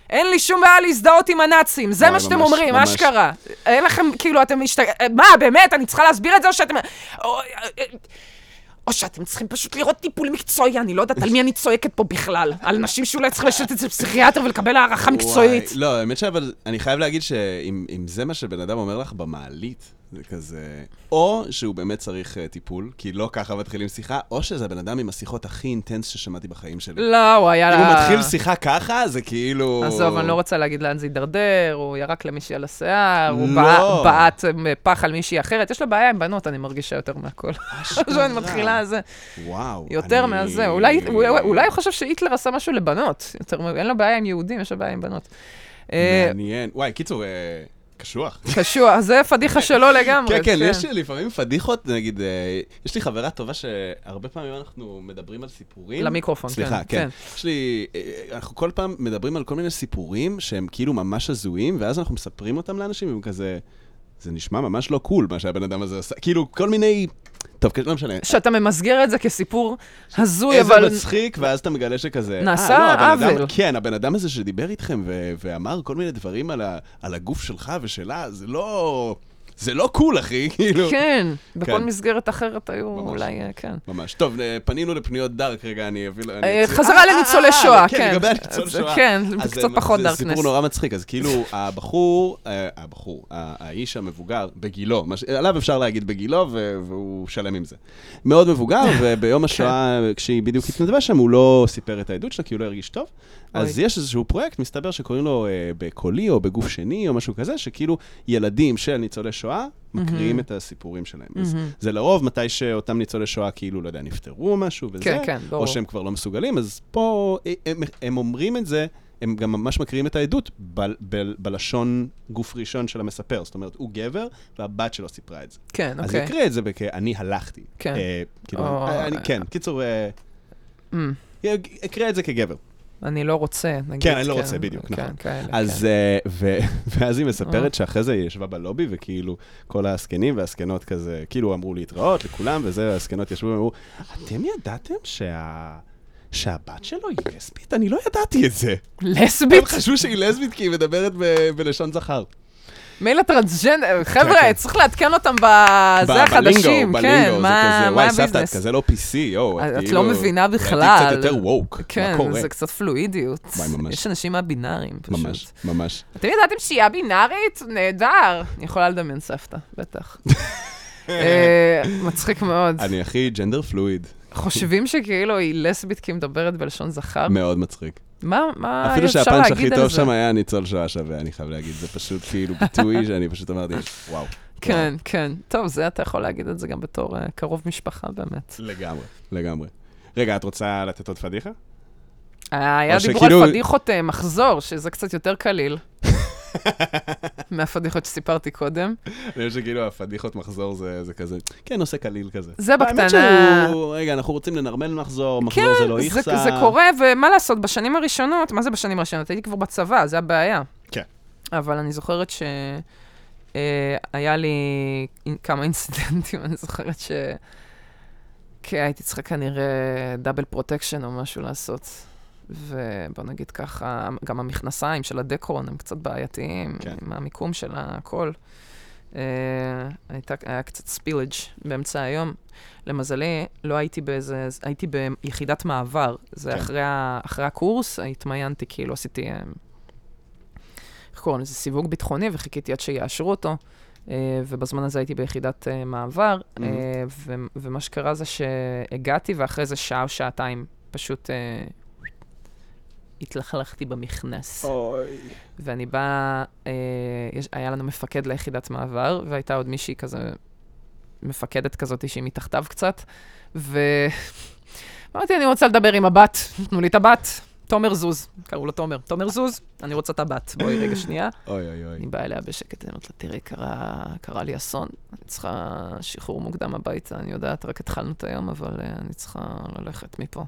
אין לי שום בעיה להזדהות עם הנאצים, זה וואי, מה שאתם ממש, אומרים, ממש. אשכרה. אין לכם, כאילו, אתם משת... מה, באמת, אני צריכה להסביר את זה, או שאתם... או, שאתם צריכים פשוט לראות טיפול מקצועי, אני לא יודעת על מי אני צועקת פה בכלל. על נשים שאולי צריכים לשבת אצל פסיכיאטר ולקבל הערכה מקצועית. לא, האמת שאבל, אני חייב להגיד שאם אם זה מה שבן אדם אומר לך במעלית, זה כזה... או שהוא באמת צריך uh, טיפול, כי לא ככה מתחילים שיחה, או שזה הבן אדם עם השיחות הכי אינטנס ששמעתי בחיים שלי. לא, הוא היה... אם הוא לה- מתחיל שיחה ככה, זה כאילו... עזוב, אני לא רוצה להגיד לאן זה יידרדר, הוא ירק למישהי על השיער, הוא לא. בעט- בעט אה, פח על מישהי אחרת. יש לו בעיה עם בנות, אני מרגישה יותר מהכל. עכשיו אני מתחילה זה. וואו. יותר אני- מהזה. אולי הוא- אולי הוא חושב שהיטלר עשה משהו לבנות. יותר אין לו בעיה עם יהודים, יש לו בעיה עם בנות. אה, מעניין. וואי, קיצור, קשוח. קשוח, זה פדיחה שלו לגמרי. כן, כן, יש לפעמים פדיחות, נגיד, אה, יש לי חברה טובה שהרבה פעמים אנחנו מדברים על סיפורים. למיקרופון, כן. סליחה, כן. יש לי, אה, אנחנו כל פעם מדברים על כל מיני סיפורים שהם כאילו ממש הזויים, ואז אנחנו מספרים אותם לאנשים, והם כזה, זה נשמע ממש לא cool מה שהבן אדם הזה עשה. כאילו, כל מיני... טוב, כן, לא משנה. שאתה ממסגר את זה כסיפור הזוי, איזה אבל... מצחיק, ואז אתה מגלה שכזה... נעשה "אה, לא, הבן אדם- עוול." כן, הבן אדם הזה שדיבר איתכם ו- ואמר כל מיני דברים על, ה- על הגוף שלך ושלה, זה לא... זה לא cool, אחי, כאילו. כן, בכל כן. מסגרת אחרת היו ממש. אולי, אה, כן. ממש. טוב, אה, פנינו לפניות dark, רגע, אני אביא... אני אה, חזרה לניצולי אה, שואה, כן. כן. לגבי הניצול שואה. כן, קצת זה- פחות זה darkness. סיפור נורא מצחיק, אז כאילו, הבחור, הבחור, האיש המבוגר, בגילו, עליו אפשר להגיד בגילו, והוא שלם עם זה. מאוד מבוגר, וביום השואה, כשהיא בדיוק התנדבה שם, הוא לא סיפר את העדות שלה, כי הוא לא הרגיש טוב. אז. יש איזשהו פרויקט, מסתבר שקוראים לו אה, בקולי או בגוף שני או משהו כזה, שכאילו ילדים של ניצולי שואה מקריאים את הסיפורים שלהם. אז מהמם. זה לרוב מתי שאותם ניצולי שואה כאילו, לא יודע, נפטרו או משהו וזה, כן, כן, ברור. או שהם כבר לא מסוגלים, אז פה אה, הם, הם אומרים את זה הם גם ממש מקריאים את העדות ב, ב, בלשון גוף ראשון של המספר. זאת אומרת, הוא גבר, והבת שלו סיפרה את זה. כן, אז אוקיי. יקריא את זה בכ... אני הלכתי. כן. אה, כאילו, או- אני, כן, קיצור, אה, אמ, אקריא את זה כגבר. אני לא רוצה, נגיד. כן, אני לא רוצה, בדיוק, כן, נכון. כאלה, אז, כן. אה, ו- ואז היא אה. מספרת שאחרי זה היא ישבה בלובי, וכאילו, כל הזקנים והזקנות כזה, כאילו אמרו להתראות לכולם, וזה, הזקנות ישבו ואמרו, אתם ידעתם שה... שהבת שלו היא לסבית? אני לא ידעתי את זה. לסבית? הם חשבו שהיא לסבית כי היא מדברת ב- בלשון זכר. מילא טרנסג'נדר, כן. חבר'ה, צריך לעדכן אותם בזה החדשים, כן, מה מה וואי, סבתא, את הביזנס? כזה לא PC, יואו, את כאילו- לא מבינה הייתי בכלל. קצת יותר ווק, כן, מה קורה? זה קצת פלואידיות. וואי, ממש. יש אנשים הבינאריים, פשוט. ממש, ממש. אתם ידעתם שהיא א-בינארית? נהדר. אני יכולה לדמיין סבתא, בטח. אה, מצחיק מאוד. אני הכי ג'נדר פלואיד, חושבים שכאילו היא לסבית כי היא מדברת בלשון זכר? מאוד מצחיק. מה מה אפילו אפשר שהפאנץ' הכי טוב? שם היה ניצול שואה שווה, אני חייב להגיד. זה פשוט כאילו ביטוי שאני פשוט אמרתי, וואו. כן, כן. טוב, זה אתה יכול להגיד את זה גם בתור אה, קרוב משפחה באמת. לגמרי, לגמרי. רגע, את רוצה לתת עוד פדיחה? אה, היה דיבור שכאילו- על פדיחות אה, מחזור, שזה קצת יותר קליל. מהפדיחות שסיפרתי קודם. אני חושב שכאילו הפדיחות מחזור זה זה כזה, כן, נושא קליל כזה. זה האמת בקטנה. שהוא- רגע, אנחנו רוצים לנרמל מחזור, כן, מחזור זה לא איכסה. זה קורה, ומה לעשות, בשנים הראשונות, מה זה בשנים הראשונות? הייתי כבר בצבא, זה הבעיה. כן. אבל אני זוכרת שהיה לי אינ- כמה אינסידנטים, אני זוכרת ש... כן, הייתי צריכה כנראה double protection או משהו לעשות. ובוא נגיד ככה, גם המכנסיים של הדקרון הם קצת בעייתיים, כן. עם המיקום של הכל. אה, הייתה, היה קצת ספילג' באמצע היום. למזלי, לא הייתי באיזה, הייתי ביחידת מעבר. זה כן. אחרי, ה, אחרי הקורס, התמיינתי, כאילו עשיתי, אה, איך קוראים לזה, סיווג ביטחוני, וחיכיתי עד שיאשרו אותו. אה, ובזמן הזה הייתי ביחידת אה, מעבר, Mhm. אה, ו- ומה שקרה זה שהגעתי, ואחרי זה שעה או שעתיים פשוט אה, התלכלכתי במכנס. אוי. ואני באה, אה, יש, היה לנו מפקד ליחידת מעבר, והייתה עוד מישהי כזה, מפקדת כזאת שהיא מתחתיו קצת, ואמרתי, אני רוצה לדבר עם הבת, תנו לי את הבת. תומר זוז, קראו לו תומר. תומר זוז, אני רוצה את הבת. בואי רגע שנייה. אוי אוי אוי. אני באה אליה בשקט, אני אומרת לה, תראי, קרה, קרה לי אסון, אני צריכה שחרור מוקדם הביתה, אני יודעת, רק התחלנו את היום, אבל uh, אני צריכה ללכת מפה.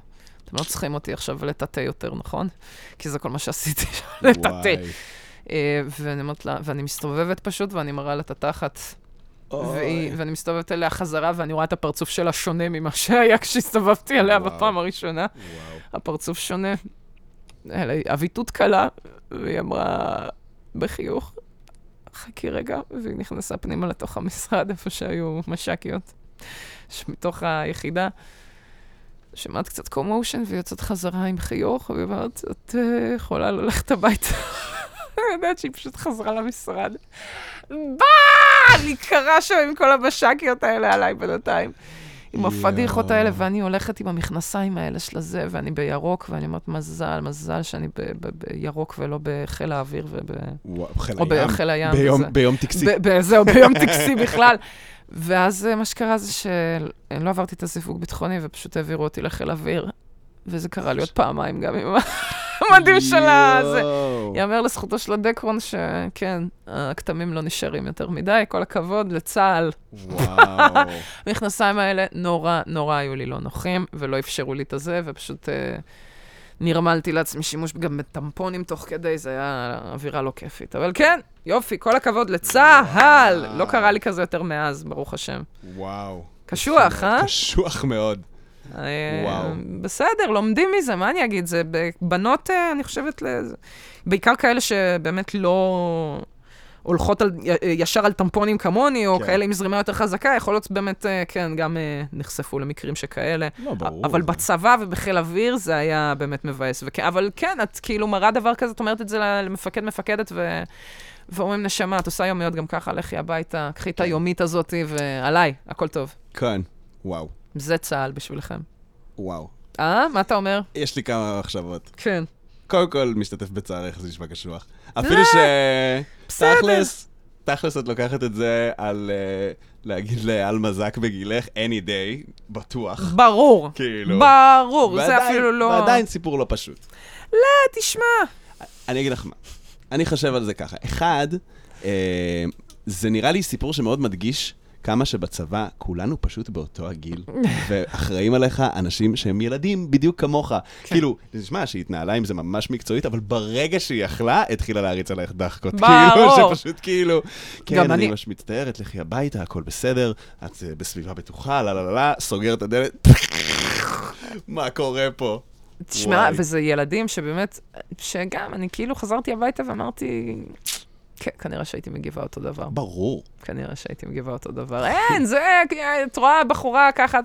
אתם לא צריכים אותי עכשיו לטאטא יותר, נכון? כי זה כל מה שעשיתי, לטאטא. וואי. אה, ואני לה, ואני מסתובבת פשוט, ואני מראה לה את התחת, והיא- ואני מסתובבת אליה חזרה, ואני רואה את הפרצוף שלה שונה ממה שהיה כשהסתובבתי אליה וואו. בפעם הראשונה. וואו. הפרצוף שונה. אלה, אביטות קלה, והיא אמרה בחיוך, חכי רגע, והיא נכנסה פנימה לתוך המשרד, איפה שהיו מש"קיות, מתוך היחידה. שמעת קצת קומושן ויוצאת חזרה עם חיוך, והיא אומרת, את אה, יכולה ללכת הביתה. אני יודעת שהיא פשוט חזרה למשרד. באה! אני קרה שם עם כל המש"קיות האלה עליי בינתיים. עם הפדיחות. האלה, ואני הולכת עם המכנסיים האלה של הזה, ואני בירוק, ואני אומרת, מזל, מזל שאני בירוק ולא בחיל האוויר וב... או. בחיל הים. ביום- טקסי. זהו, ביום טקסי בכלל. ואז אה, מה שקרה זה שאני לא עברתי את הסיווג ביטחוני, ופשוט העבירו אותי לחיל אוויר. וזה קרה לי עוד פעמיים, גם עם המדים של הזה. יאמר לזכותו של הדקרון שכן, הכתמים לא נשארים יותר מדי, כל הכבוד לצה"ל. וואו. המכנסיים האלה נורא, נורא היו לי לא נוחים, ולא אפשרו לי את הזה, ופשוט אה, נרמלתי לעצמי שימוש גם בטמפונים תוך כדי, זה היה אווירה לא כיפית. אבל כן, יופי, כל הכבוד לצה"ל! לא קרה לי כזה יותר מאז, ברוך השם. וואו. קשוח, אה? קשוח מאוד. אה, וואו. בסדר, לומדים מזה, מה אני אגיד? זה בנות, אה, אני חושבת, בעיקר כאלה שבאמת לא הולכות על, י- ישר על טמפונים כמוני, או כן. כאלה עם זרימה יותר חזקה, יכול להיות באמת, אה, כן, גם אה, נחשפו למקרים שכאלה. לא, ברור. אבל בצבא ובחיל אוויר זה היה באמת מבאס. וכן, אבל כן, את כאילו מראה דבר כזה, את אומרת את זה למפקד, מפקדת, ו... ואומרים, נשמה, את עושה יומיות גם ככה, לכי הביתה, קחי את כן. היומית הזאת, ועליי, הכל טוב. כן. וואו. זה צה"ל בשבילכם. וואו. אה? מה אתה אומר? יש לי כמה מחשבות. כן. קודם כל, משתתף בצערך, זה נשמע קשוח. אפילו ש... בסדר. תכלס, תכלס את לוקחת את זה על אה, להגיד לאל מזק בגילך, any day, בטוח. ברור. כאילו. ברור, זה אפילו לא... ועדיין סיפור לא פשוט. אה, תשמע, אני אגיד לך מה. אני חושב על זה ככה. אחד, אה, זה נראה לי סיפור שמאוד מדגיש כמה שבצבא כולנו פשוט באותו הגיל, ואחראים עליך אנשים שהם ילדים בדיוק כמוך. כאילו, תשמע, שהיא התנהלה עם זה ממש מקצועית, אבל ברגע שהיא יכלה, התחילה להריץ עלייך דחקות. ברור. כאילו, שפשוט כאילו, כן, אני ממש מצטערת, לכי הביתה, הכל בסדר, את אה, בסביבה בטוחה, לה לה לה לה, סוגר את הדלת. מה קורה פה? תשמע. וזה ילדים שבאמת, שגם, אני כאילו חזרתי הביתה ואמרתי, כן, כנראה שהייתי מגיבה אותו דבר. ברור. כנראה שהייתי מגיבה אותו דבר. אין, זה, את רואה בחורה ככה,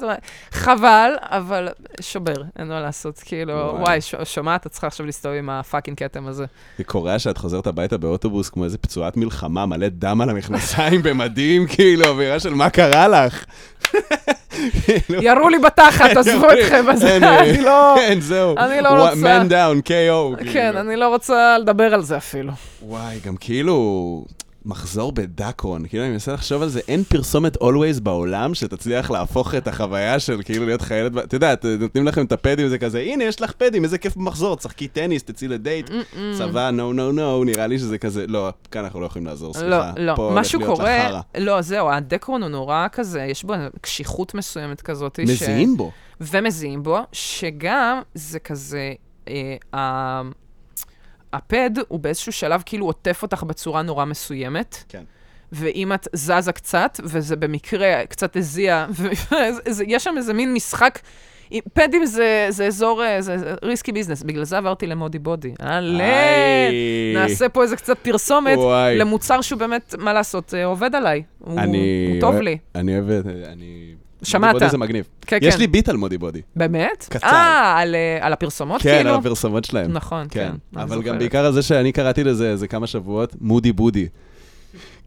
חבל, אבל שובר, אין מה לעשות. כאילו, וואי. שומעת, את צריכה עכשיו להסתובב עם הפאקינג כתם הזה. זה קורה שאת חוזרת הביתה באוטובוס כמו איזה פצועת מלחמה, מלא דם על המכנסיים במדים, כאילו, אווירה של מה קרה לך? כאילו, ירו לי בתחת, עזבו אתכם, אז אני לא... אין, זהו. אני לא רוצה. Man down, KO. כן, כאילו. אני לא רוצה לדבר על זה אפילו. וואי, גם כאילו... מחזור בדקון, כאילו אני מנסה לחשוב על זה, אין פרסומת always בעולם שתצליח להפוך את החוויה של כאילו להיות חיילת, אתה יודע, נותנים לכם את הפדים, זה כזה, הנה, יש לך פדים, איזה כיף במחזור, תשחקי טניס, תצאי לדייט, צבא, נו, נו, נו, נראה לי שזה כזה, לא, כאן אנחנו לא יכולים לעזור, לא, סליחה. לא, הולך משהו קורה. לא, זהו, הדקרון הוא נורא כזה, יש בו קשיחות מסוימת כזאת. מזיעים בו. ומזיעים בו, שגם זה כזה, אה, הפד הוא באיזשהו שלב כאילו עוטף אותך בצורה נורא מסוימת. כן. ואם את זזה קצת, וזה במקרה קצת הזיע, ויש שם איזה מין משחק. פדים זה, זה אזור, אה, זה ריסקי ביזנס, בגלל זה עברתי למודי בודי. הלב, איי. נעשה פה איזה קצת פרסומת וואי. למוצר שהוא באמת, מה לעשות, אה, עובד עליי. הוא, אני... הוא טוב לי. אני אוהב. אני... שמעת. מודי בודי זה מגניב. כן, יש כן. לי ביט על מודי בודי. באמת? קצר. אה, על, אה, על הפרסומות כן, כאילו? על הפרסומות שלהם. נכון, כן. אני אבל גם. בעיקר על זה שאני קראתי לזה איזה כמה שבועות, מודי בודי.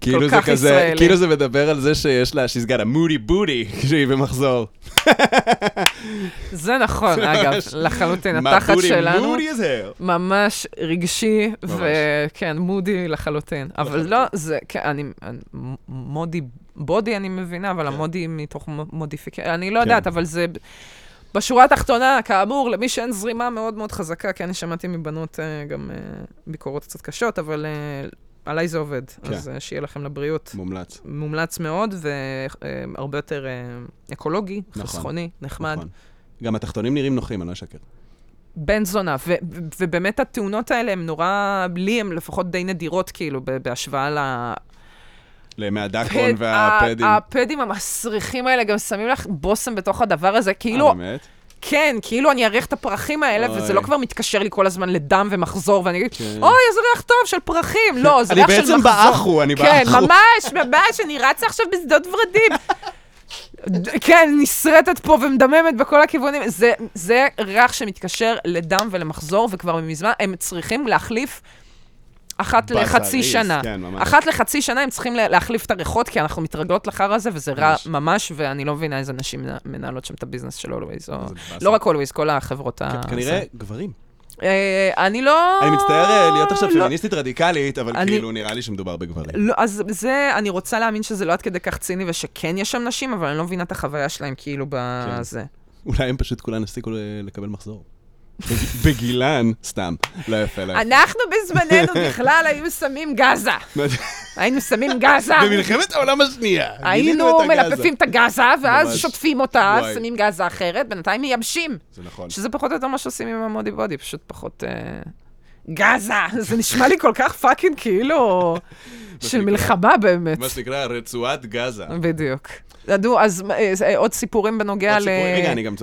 כאילו זה כזה, ישראלי. כאילו זה מדבר על זה שיש לה, she's got a moody booty כשהיא במחזור. זה נכון, אגב, לחלוטין. התחת? שלנו. ממש רגשי. וכן, מודי לחלוטין. אבל לא, זה, כן, אני- מודי, בודי אני מבינה, אבל המודי מתוך מודיפיקציה, אני לא כן. יודעת, אבל זה... בשורה התחתונה, כאמור, למי שאין זרימה מאוד מאוד חזקה, כי אני שמעתי מבנות אה, גם אה, ביקורות קצת קשות, אבל אה, עליי זה עובד. כן. אז שיהיה לכם לבריאות. מומלץ. מומלץ מאוד, והרבה יותר אקולוגי, נכון, חסכוני, נחמד. נכון. גם התחתונים נראים נוחים, אני לא אשקר. בן זונה, ו- ובאמת התאונות האלה הן נורא, לי הן לפחות די נדירות, כאילו, בהשוואה. מהדקון פד- והפדים. הפדים המסריחים האלה גם שמים לך בושם בתוך הדבר הזה, כאילו, אה, באמת? כן, כאילו אני אריח את הפרחים האלה, אוי. וזה לא כבר מתקשר לי כל הזמן לדם ומחזור, ואני אגיד, כן. אוי, איזה ריח טוב של פרחים. לא, זה אני ריח של מחזור. בעצם באחו, אני כן, באחו. ממש, ממש, אני רצה עכשיו בשדות ורדים. כן, נשרטת פה ומדממת בכל הכיוונים. זה, זה ריח שמתקשר לדם ולמחזור, וכבר מזמן הם צריכים להחליף אחת לחצי בזריז, שנה. כן, ממש. אחת לחצי שנה הם צריכים לה- להחליף את הריחות, כי אנחנו מתרגלות לחרא הזה, וזה רע ממש. ממש, ואני לא מבינה איזה נשים מנה- מנהלות שם את הביזנס של Always, או... לא רק אולווייז, כל החברות ה... כנראה. גברים. אה, אני לא... אני מצטער אה, להיות עכשיו לא- פמיניסטית רדיקלית, אבל כאילו נראה לי שמדובר בגברים. לא, אז זה, אני רוצה להאמין שזה לא עד כדי כך ציני ושכן יש שם נשים, אבל אני לא מבינה את החוויה שלהם כאילו בזה. אולי הם פשוט כולן הפסיקו ל- לקבל מחזור. בג- בגילן, סתם, לא יפה, לא יפה. אנחנו בזמננו בכלל היינו שמים גזה. היינו שמים גזה. במלחמת העולם השנייה. היינו. מלפפים את הגזה, ואז. שוטפים אותה. שמים גזה אחרת, בינתיים מייבשים. זה נכון. שזה פחות או יותר מה שעושים עם ה Modibodi, פשוט פחות... אה, גזה, זה נשמע לי כל כך fucking כאילו... של. מלחמה באמת. מה שנקרא רצועת גזה. בדיוק. ידעו, אז אה, עוד סיפורים בנוגע ל... רגע, אני גם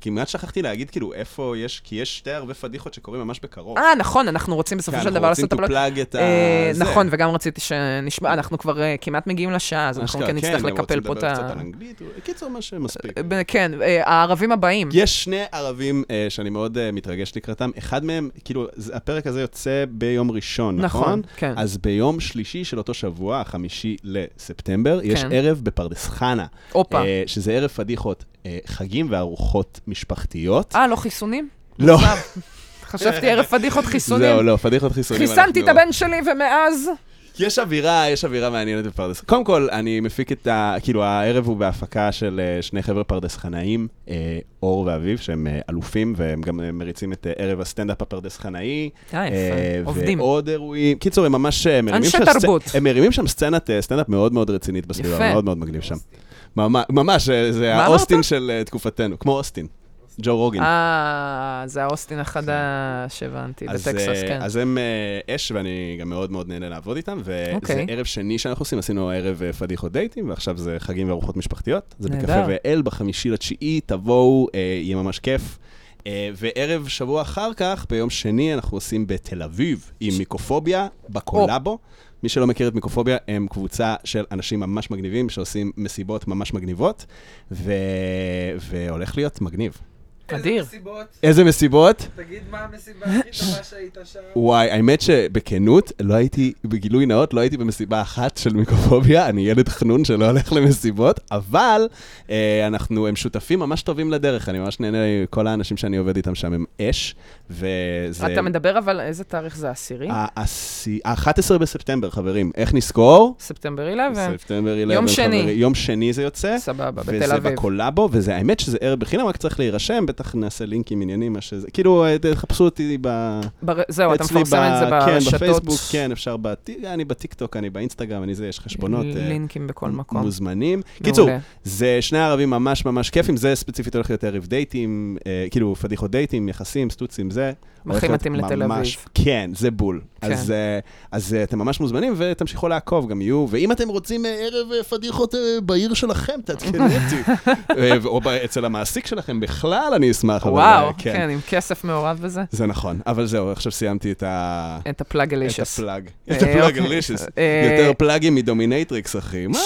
כמעט שכחתי להגיד כאילו איפה יש, כי יש שתי ערבי פדיחות שקורים ממש בקרוב. אה, נכון, אנחנו רוצים בסופו של דבר לעשות כן, אנחנו. רוצים to plug את אה, ה... נכון, וגם רציתי שנשמע, אנחנו כבר אה, כמעט מגיעים לשעה, אז אנחנו כן נצטרך רוצים לקפל פה את לדבר ה... קצת על אנגלית, קיצור, מה שמספיק. כן, הערבים הבאים. יש שני ערבים שאני מאוד מתרגש לקראתם. אחד מהם, כאילו, הפרק הזה יוצא ביום ראשון, נכון? נכון, כן. אז ביום שלישי של אותו שבוע, החמישי לספטמבר, יש כן. ערב בפרדס חנה. הופה. אה, שזה ערב פדיחות, אה, חגים וארוחות משפחתיות. אה, לא חיסונים? לא. חשבתי ערב פדיחות חיסונים. זהו, לא, פדיחות חיסונים. חיסנתי את אנחנו- הבן שלי, ומאז יש אווירה, יש אווירה מעניינת בפרדס. קודם כל, אני מפיק את ה... כאילו, הערב הוא בהפקה של אה, שני חבר'ה פרדס חנאים, אה, אור ואביב, שהם אה, אלופים, והם גם מריצים את ערב הסטנדאפ הפרדס חנאי. עובדים. ועוד אירועים. קיצור, הם ממש מרימים אנשי שם... סצ- תרבות. הם מרימים שם סצנת סטנדאפ מאוד מאוד רצינית בסביבה. מאוד מאוד מגניב שם. ממש, זה האוסטין? של תקופתנו, כמו אוסטין. ג'ו רוגן. אה, זה האוסטין החדש, הבנתי, בטקסס, אה, כן. אז הם אה, אש, ואני גם מאוד מאוד נהנה לעבוד איתם, וזה אוקיי. ערב שני שאנחנו עושים, עשינו ערב אה, פדיחות דייטים, ועכשיו זה חגים וארוחות משפחתיות. זה. בקפה ואל בחמישי לתשיעי, תבואו, יהיה ממש כיף. וערב שבוע אחר כך, ביום שני, אנחנו עושים בתל אביב עם מיקרופוביה, בקולאבו. מי שלא מכיר את מיקרופוביה, הם קבוצה של אנשים ממש מגניבים, שעושים מסיבות ממש מגניבות, ו... והולך להיות מגניב. אדיר. איזה מסיבות? איזה מסיבות? תגיד מה המסיבה הכי טובה שהיית שם. וואי, האמת שבכנות, לא הייתי, בגילוי נאות, לא הייתי במסיבה אחת של מיקרופוביה, אני ילד חנון שלא הולך למסיבות, אבל אה, אנחנו, הם שותפים ממש טובים לדרך, אני ממש נהנה, כל האנשים שאני עובד איתם שם הם אש, וזה... אתה מדבר אבל, איזה תאריך זה, עשירי? ה-11 בספטמבר, חברים, איך נזכור? ספטמבר 11? ספטמבר 11, יום שני. חברים. יום שני זה יוצא. סבבה, בתל וזה אביב. בקולאבו, וזה האמת שזה ערב בחינם, רק צריך להירשם, בטח נעשה לינקים, עניינים, מה שזה, כאילו, תחפשו אותי ב... בר- זהו, אתה מפרסם את זה ב- כן, ברשתות. בפייסבוק, כן, אפשר, בט... אני בטיקטוק, אני באינסטגרם, אני זה, יש חשבונות. אה, לינקים בכל מקום. מוזמנים. מעולה. קיצור, זה שני ערבים ממש ממש כיפים, זה ספציפית הולך להיות ערב דייטים, אה, כאילו פדיחות דייטים, יחסים, סטוצים, זה. הכי מתאים לתל אביב. כן, זה בול. כן. אז, אה, אז אה, אתם ממש מוזמנים ותמשיכו לעקוב, גם יהיו, ואם אתם רוצים אה, ערב פדיחות בעיר שלכם, תעדכנו אותי. או אצל המעסיק שלכם בכלל, אני אשמח. אבל, וואו, אה, כן, עם כסף מעורב בזה. זה נכון, אבל זהו, עכשיו סיימתי את ה... את את. ה plug. אה, את ה plug אוקיי. הלישס. אה, יותר פלאגים מ dominatrix, אחי. מה?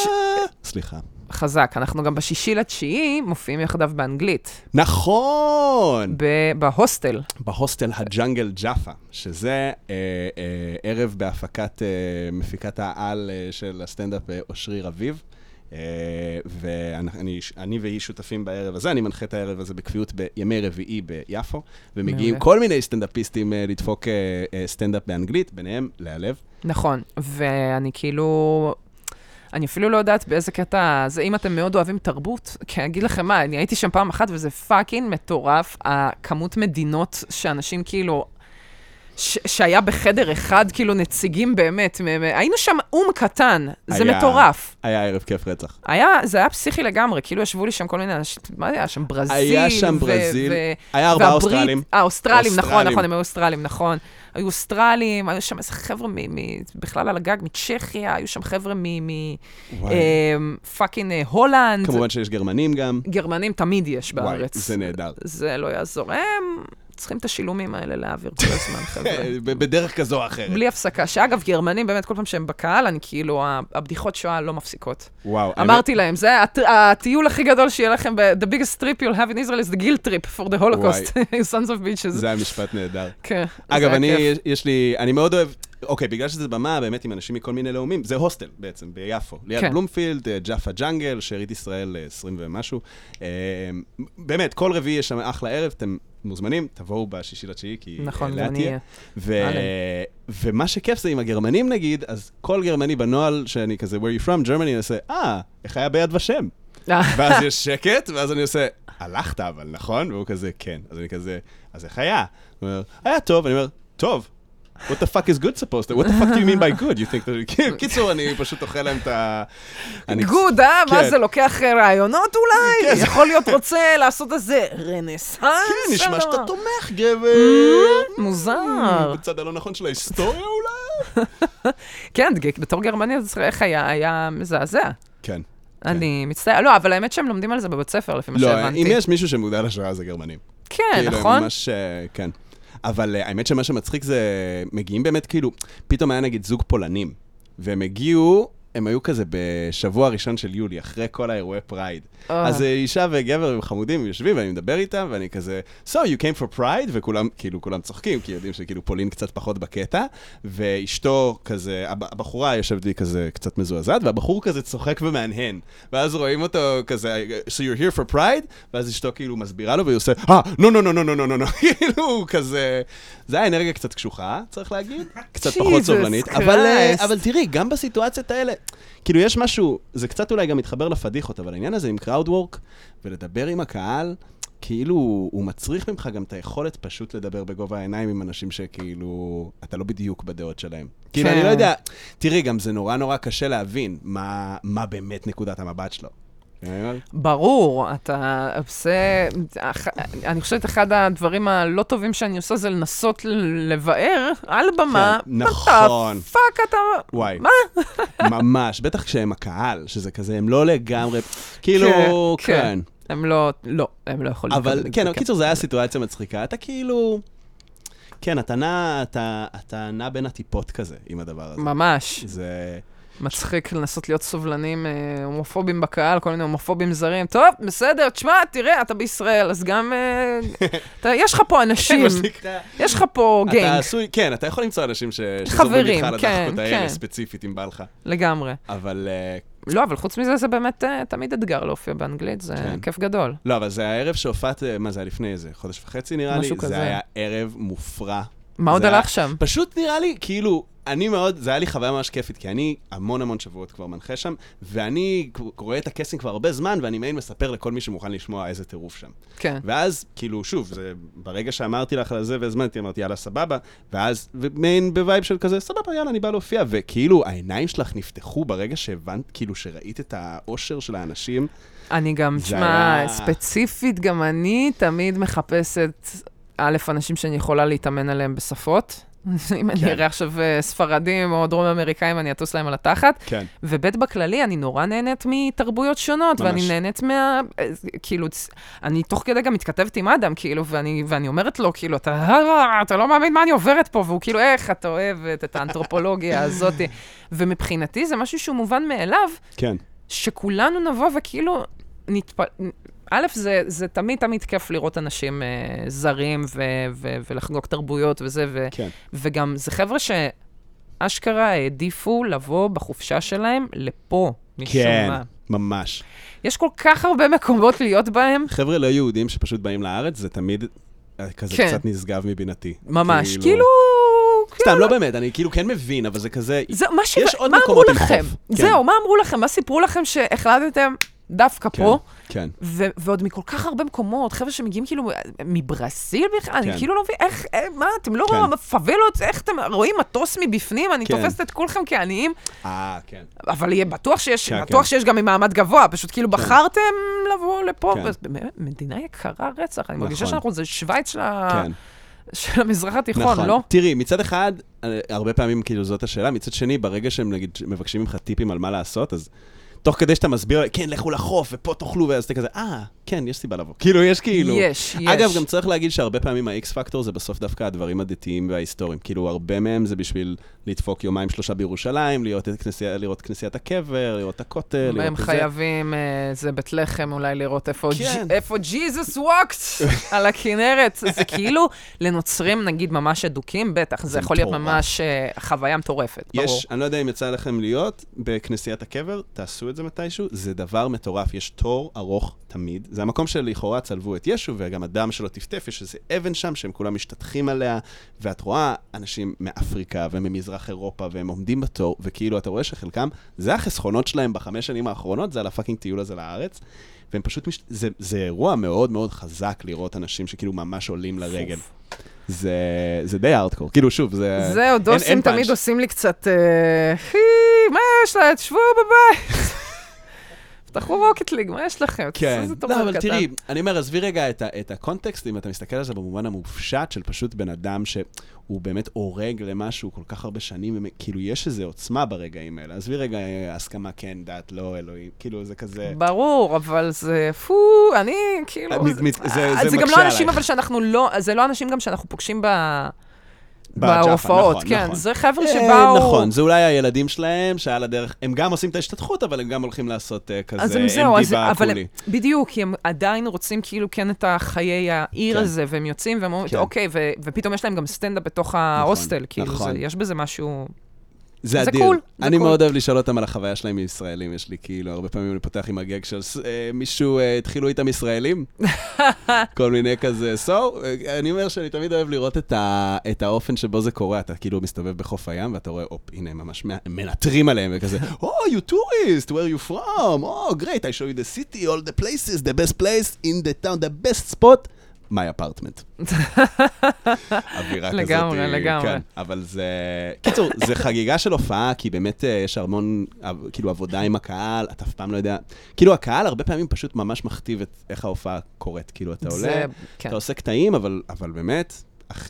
סליחה. חזק. אנחנו גם בשישי לתשיעי מופיעים יחדיו באנגלית, נכון! ב- בהוסטל. בהוסטל ה Jungle Jaffa, שזה אה, אה, ערב בהפקת אה, מפיקת העל אה, של הסטנדאפ אה, אושרי רביב. אה, ואני אני והיא שותפים בערב הזה, אני מנחה את הערב הזה בקביעות בימי רביעי ביפו, ומגיעים מעולה. כל מיני סטנדאפיסטים אה, לדפוק אה, אה, סטנדאפ באנגלית, ביניהם להיעלב. נכון, ואני כאילו... אני אפילו לא יודעת באיזה קטע זה, אם אתם מאוד אוהבים תרבות, כי אני אגיד לכם מה, אני הייתי שם פעם אחת וזה fucking מטורף, הכמות מדינות שאנשים כאילו... ש- שהיה בחדר אחד, כאילו נציגים באמת, מ- מ- היינו שם אום קטן, זה היה- מטורף. היה ערב כיף רצח. היה, זה היה פסיכי לגמרי, כאילו ישבו לי שם כל מיני אנשים, מה היה שם, ברזיל? היה שם ברזיל, ו- היה ארבעה אוסטרלים. אה, אוסטרלים, נכון. נכון, הם היו אוסטרלים, נכון. היו אוסטרלים, היו שם איזה חבר'ה מ- מ- בכלל על הגג מצ'כיה, היו שם חבר'ה וואי. מפאקינג הולנד. כמובן שיש גרמנים גם. גרמנים תמיד יש וואי, בארץ. זה נהדר. זה לא יעזור. הם צריכים את השילומים האלה להעביר כל הזמן, חבר'ה. בדרך כזו או אחרת. בלי הפסקה. שאגב, גרמנים, באמת, כל פעם שהם בקהל, אני כאילו, הבדיחות שואה לא מפסיקות. וואו. אמרתי להם, זה הט- הטיול הכי גדול שיהיה לכם, the biggest trip you'll have in Israel is the guilt trip for the holocaust, sons of bitches. זה היה משפט נהדר. כן, אגב, אני, יש לי, אני מאוד אוהב, אוקיי, בגלל שזה במה באמת עם אנשים מכל מיני לאומים, זה הוסטל בעצם, ביפו. ליד כן. בלומפילד, אה, ג'אפה ג'אנגל, שארית ישראל אה, 20 ומשהו. אה, באמת, כל רביעי יש שם אחלה ערב, אתם מוזמנים, תבואו בשישי לתשיעי, כי נכון, אה, לאט. אהיה. ו... ומה שכיף זה עם הגרמנים נגיד, אז כל גרמני בנוהל שאני כזה, where you from, Germany, אני עושה, אה, איך היה ביד ושם? ואז יש שקט, ואז אני עושה, הלכת אבל, נכון? והוא כזה, כן. אז אני כזה, אז איך היה? הוא אומר, היה טוב. אני אומר, טוב. What the fuck is good supposed to? What the fuck do you mean by good? You think that... קיצור, אני פשוט אוכל להם את ה... גוד, אה? מה כן. זה, לוקח אה, רעיונות אולי? כן, זה- יכול להיות רוצה לעשות איזה רנסאנס? כן, נשמע שלו. שאתה תומך, גבר. Mm, מוזר. בצד הלא נכון של ההיסטוריה אולי? כן, בתור גרמני, אז איך היה? היה מזעזע. כן. אני מצטער, לא, אבל האמת שהם לומדים על זה בבית ספר, לפי מה לא, שהבנתי. אם יש מישהו שמודע לשואה זה גרמנים. כן, כאילו, הם נכון? ממש, אה, כן. אבל אה, האמת שמה שמצחיק זה, מגיעים באמת כאילו, פתאום היה נגיד זוג פולנים, והם הגיעו, הם היו כזה בשבוע הראשון של יולי, אחרי כל האירועי pride. Oh. אז אה, אישה וגבר הם חמודים, הם יושבים, ואני מדבר איתם, ואני כזה, So you came for pride, וכולם, כאילו, כולם צוחקים, כי יודעים שכאילו פולין קצת פחות בקטע, ואשתו כזה, הבחורה יושבת לי כזה קצת מזועזעת, והבחור כזה צוחק ומהנהן. ואז רואים אותו כזה, So you're here for pride, ואז אשתו כאילו מסבירה לו, והיא עושה, אה, נו, נו, נו, נו, נו, נו, נו, כאילו, כזה... זה היה אנרגיה קצת קשוחה, צריך להגיד, קצת פחות סובלנית, אבל, אה, אבל תראי, גם בסיטואציות האלה, כאילו יש משהו, זה קצת אולי גם מתחבר לפדיחות, אבל העניין הזה עם crowd work ולדבר עם הקהל, כאילו הוא מצריך ממך גם את היכולת פשוט לדבר בגובה העיניים עם אנשים שכאילו, אתה לא בדיוק בדעות שלהם. כאילו, כן. אני לא יודע, תראי, גם זה נורא נורא קשה להבין מה, מה באמת נקודת המבט שלו. ברור, אתה עושה... אני חושבת אחד הדברים הלא טובים שאני עושה זה לנסות לבאר על במה. כן, נכון. fuck אתה... וואי. מה? ממש, בטח כשהם הקהל, שזה כזה, הם לא לגמרי, כאילו, כן, כן. הם לא, לא, הם לא יכולים אבל כן, בקיצור, זו הייתה סיטואציה מצחיקה. אתה כאילו... כן, אתה נע, אתה, אתה נע בין הטיפות כזה עם הדבר הזה. ממש. זה... מצחיק לנסות להיות סובלנים, אה, הומופובים בקהל, כל מיני הומופובים זרים. טוב, בסדר, תשמע, תראה, אתה בישראל, אז גם... אה, אתה, יש לך פה אנשים, שנקרא. יש לך פה אתה גנג, עשוי, כן, אתה יכול למצוא אנשים ש... חברים, שזורמים איתך כן, לדחקות האלה כן. ספציפית, אם בא לך. לגמרי. אבל... אה, לא, אבל חוץ מזה, זה באמת אה, תמיד אתגר להופיע באנגלית, זה כן. כיף גדול. לא, אבל זה הערב שהופעת, אה, מה זה היה לפני איזה חודש וחצי נראה לי? משהו כזה. זה היה ערב מופרע. מה עוד הלך שם? פשוט נראה לי, כאילו, אני מאוד, זה היה לי חוויה ממש כיפית, כי אני המון המון שבועות כבר מנחה שם, ואני רואה את הקסינג כבר הרבה זמן, ואני מעין מספר לכל מי שמוכן לשמוע איזה טירוף שם. כן. ואז, כאילו, שוב, זה, ברגע שאמרתי לך על זה והזמנתי, אמרתי, יאללה, סבבה, ואז, מעין ב vibe של כזה, סבבה, יאללה, אני בא להופיע, וכאילו, העיניים שלך נפתחו ברגע שהבנת, כאילו, שראית את האושר של האנשים. אני גם, תשמע, היה- ספציפית, גם אני תמיד מחפשת, א', אנשים שאני יכולה להתאמן עליהם בשפות. אם אני כן. אראה עכשיו אה, ספרדים או דרום אמריקאים, אני אטוס להם על התחת. כן. וב' בכללי, אני נורא נהנית מתרבויות שונות, ממש. ואני נהנית מה... אה, כאילו, אני תוך כדי גם מתכתבת עם אדם, כאילו, ואני, ואני אומרת לו, כאילו, אתה, "אה, אתה לא מאמין מה אני עוברת פה, והוא כאילו, איך אתה אוהבת את האנתרופולוגיה הזאת. ומבחינתי זה משהו שהוא מובן מאליו, כן. שכולנו נבוא וכאילו נתפ... א', זה, זה תמיד תמיד כיף לראות אנשים אה, זרים ו- ו- ולחגוג תרבויות וזה, ו- כן. וגם זה חבר'ה שאשכרה העדיפו לבוא בחופשה שלהם לפה, משום כן, מה. ממש. יש כל כך הרבה מקומות להיות בהם, חבר'ה לא יהודים שפשוט באים לארץ, זה תמיד אה, כזה כן. קצת נשגב מבינתי. ממש, כאילו... סתם, לא באמת, אני כאילו כן מבין, אבל זה כזה... זה, מה, ש... יש עוד מה אמרו מקומות לכם? חוף. כן. זהו, מה אמרו לכם? מה סיפרו לכם שהחלטתם דווקא כן, פה? כן. ו- ועוד מכל כך הרבה מקומות, חבר'ה שמגיעים כאילו מברזיל בכלל, כן. אני כאילו לא מבין, איך, אה, מה, אתם לא כן. פאבלות, איך אתם רואים מטוס מבפנים, אני כן. תופסת את כולכם כעניים, אה, כן. אבל יהיה בטוח שיש, כן, בטוח כן. שיש גם ממעמד גבוה, פשוט כאילו בחרתם לבוא לפה, כן. ואז באמת, מדינה יקרה רצח, אני מרגישה נכון. שאנחנו, זה שווייץ של ה- כן. של המזרח התיכון, נכון. לא? תראי, מצד אחד, אה, הרבה פעמים כאילו זאת השאלה, מצד שני, ברגע שהם נגיד מבקשים ממך טיפים על מה לעשות, אז תוך כדי שאתה מסביר, כן, לכו לחוף, ופה תאכלו, ואז אתה כזה, אה, כן, יש סיבה לבוא. כאילו, יש כאילו... יש, יש. אגב, גם צריך להגיד שהרבה פעמים ה-X פקטור זה בסוף דווקא הדברים הדתיים וההיסטוריים. כאילו, הרבה מהם זה בשביל לדפוק יומיים שלושה בירושלים, לראות את כנסייה- לראות כנסיית הקבר, לראות את הכותל, לראות הם את זה. חייבים, אה, זה בית לחם, אולי לראות איפה כן. ג'- איפה ג'יזוס ווקט על הכנרת. זה כאילו, לנוצרים נגיד ממש אדוקים, בטח, זה זה יכול להיות מטורף. ממש אה, חוויה מטורפת, ברור. יש, אני לא יודע אם יצא לכם להיות בכנסיית הקבר, תעשו את זה מתישהו, זה דבר מטורף, יש תור ארוך תמיד. זה המקום שלכאורה צלבו את ישו, וגם הדם שלו טפטף, יש איזה אבן שם שהם כולם משתטחים עליה, ואת רואה אנשים מאפריקה וממזרח אירופה, והם עומדים בתור, וכאילו אתה רואה שחלקם, זה החסכונות שלהם בחמש שנים האחרונות, זה על ה fucking טיול הזה לארץ. והם פשוט, מש... זה, זה אירוע מאוד מאוד חזק לראות אנשים שכאילו ממש עולים לרגל. זה, זה די ארטקור, כאילו שוב, זה... זהו, אין- דוסים אין תמיד פאנץ'. עושים לי קצת, אה, "חי, מה יש לה? תשבו בבית. פתחו Rocket League, מה יש לכם? כן, איזה לא, אבל. תראי, אני אומר, עזבי רגע את, את הקונטקסט, אם אתה מסתכל על זה במובן המופשט של פשוט בן אדם שהוא באמת הורג למשהו כל כך הרבה שנים, כאילו יש איזו עוצמה ברגעים האלה. עזבי רגע אה, הסכמה כן, דת, לא, אלוהים, כאילו זה כזה... ברור, אבל זה, פו, אני כאילו... מת- מת- זה- אה, זה זה גם מקשה לא אנשים. אבל שאנחנו לא, זה לא אנשים גם שאנחנו פוגשים ב... בהופעות, נכון, כן. נכון. זה חבר'ה אה, שבאו... נכון, זה אולי הילדים שלהם, שעל הדרך, הם גם עושים את ההשתתחות, אבל הם גם הולכים לעשות אה, אז כזה הם זהו, אז, אבל בקולי. בדיוק, כי הם עדיין רוצים כאילו כן את החיי העיר כן. הזה, והם יוצאים והם אומרים, כן. אוקיי, ו- ופתאום יש להם גם סטנדאפ בתוך ההוסטל, כאילו, נכון. זה, יש בזה משהו... זה זה אדיר. cool, זה אני cool. מאוד אוהב לשאול אותם על החוויה שלהם מישראלים. יש לי כאילו, הרבה פעמים אני פותח עם הגאג של אה, מישהו, אה, התחילו איתם ישראלים? כל מיני כזה. So, אה, אני אומר שאני תמיד אוהב לראות את, ה, את האופן שבו זה קורה. אתה כאילו מסתובב בחוף הים, ואתה רואה, הופ, הנה, הם ממש מנטרים עליהם, וכזה, Oh, you tourist, where you from? Oh, great, I show you the city, all the places, the best place in the town, the best spot. My apartment. אווירה כזאת. לגמרי, אה, לגמרי. כן, אבל זה... קיצור, זה חגיגה של הופעה, כי באמת אה, יש המון, אה, כאילו, עבודה עם הקהל, אתה אף פעם לא יודע... כאילו, הקהל הרבה פעמים פשוט ממש מכתיב את איך ההופעה קורית. כאילו, אתה עולה, זה, כן. אתה עושה קטעים, אבל, אבל באמת, אח-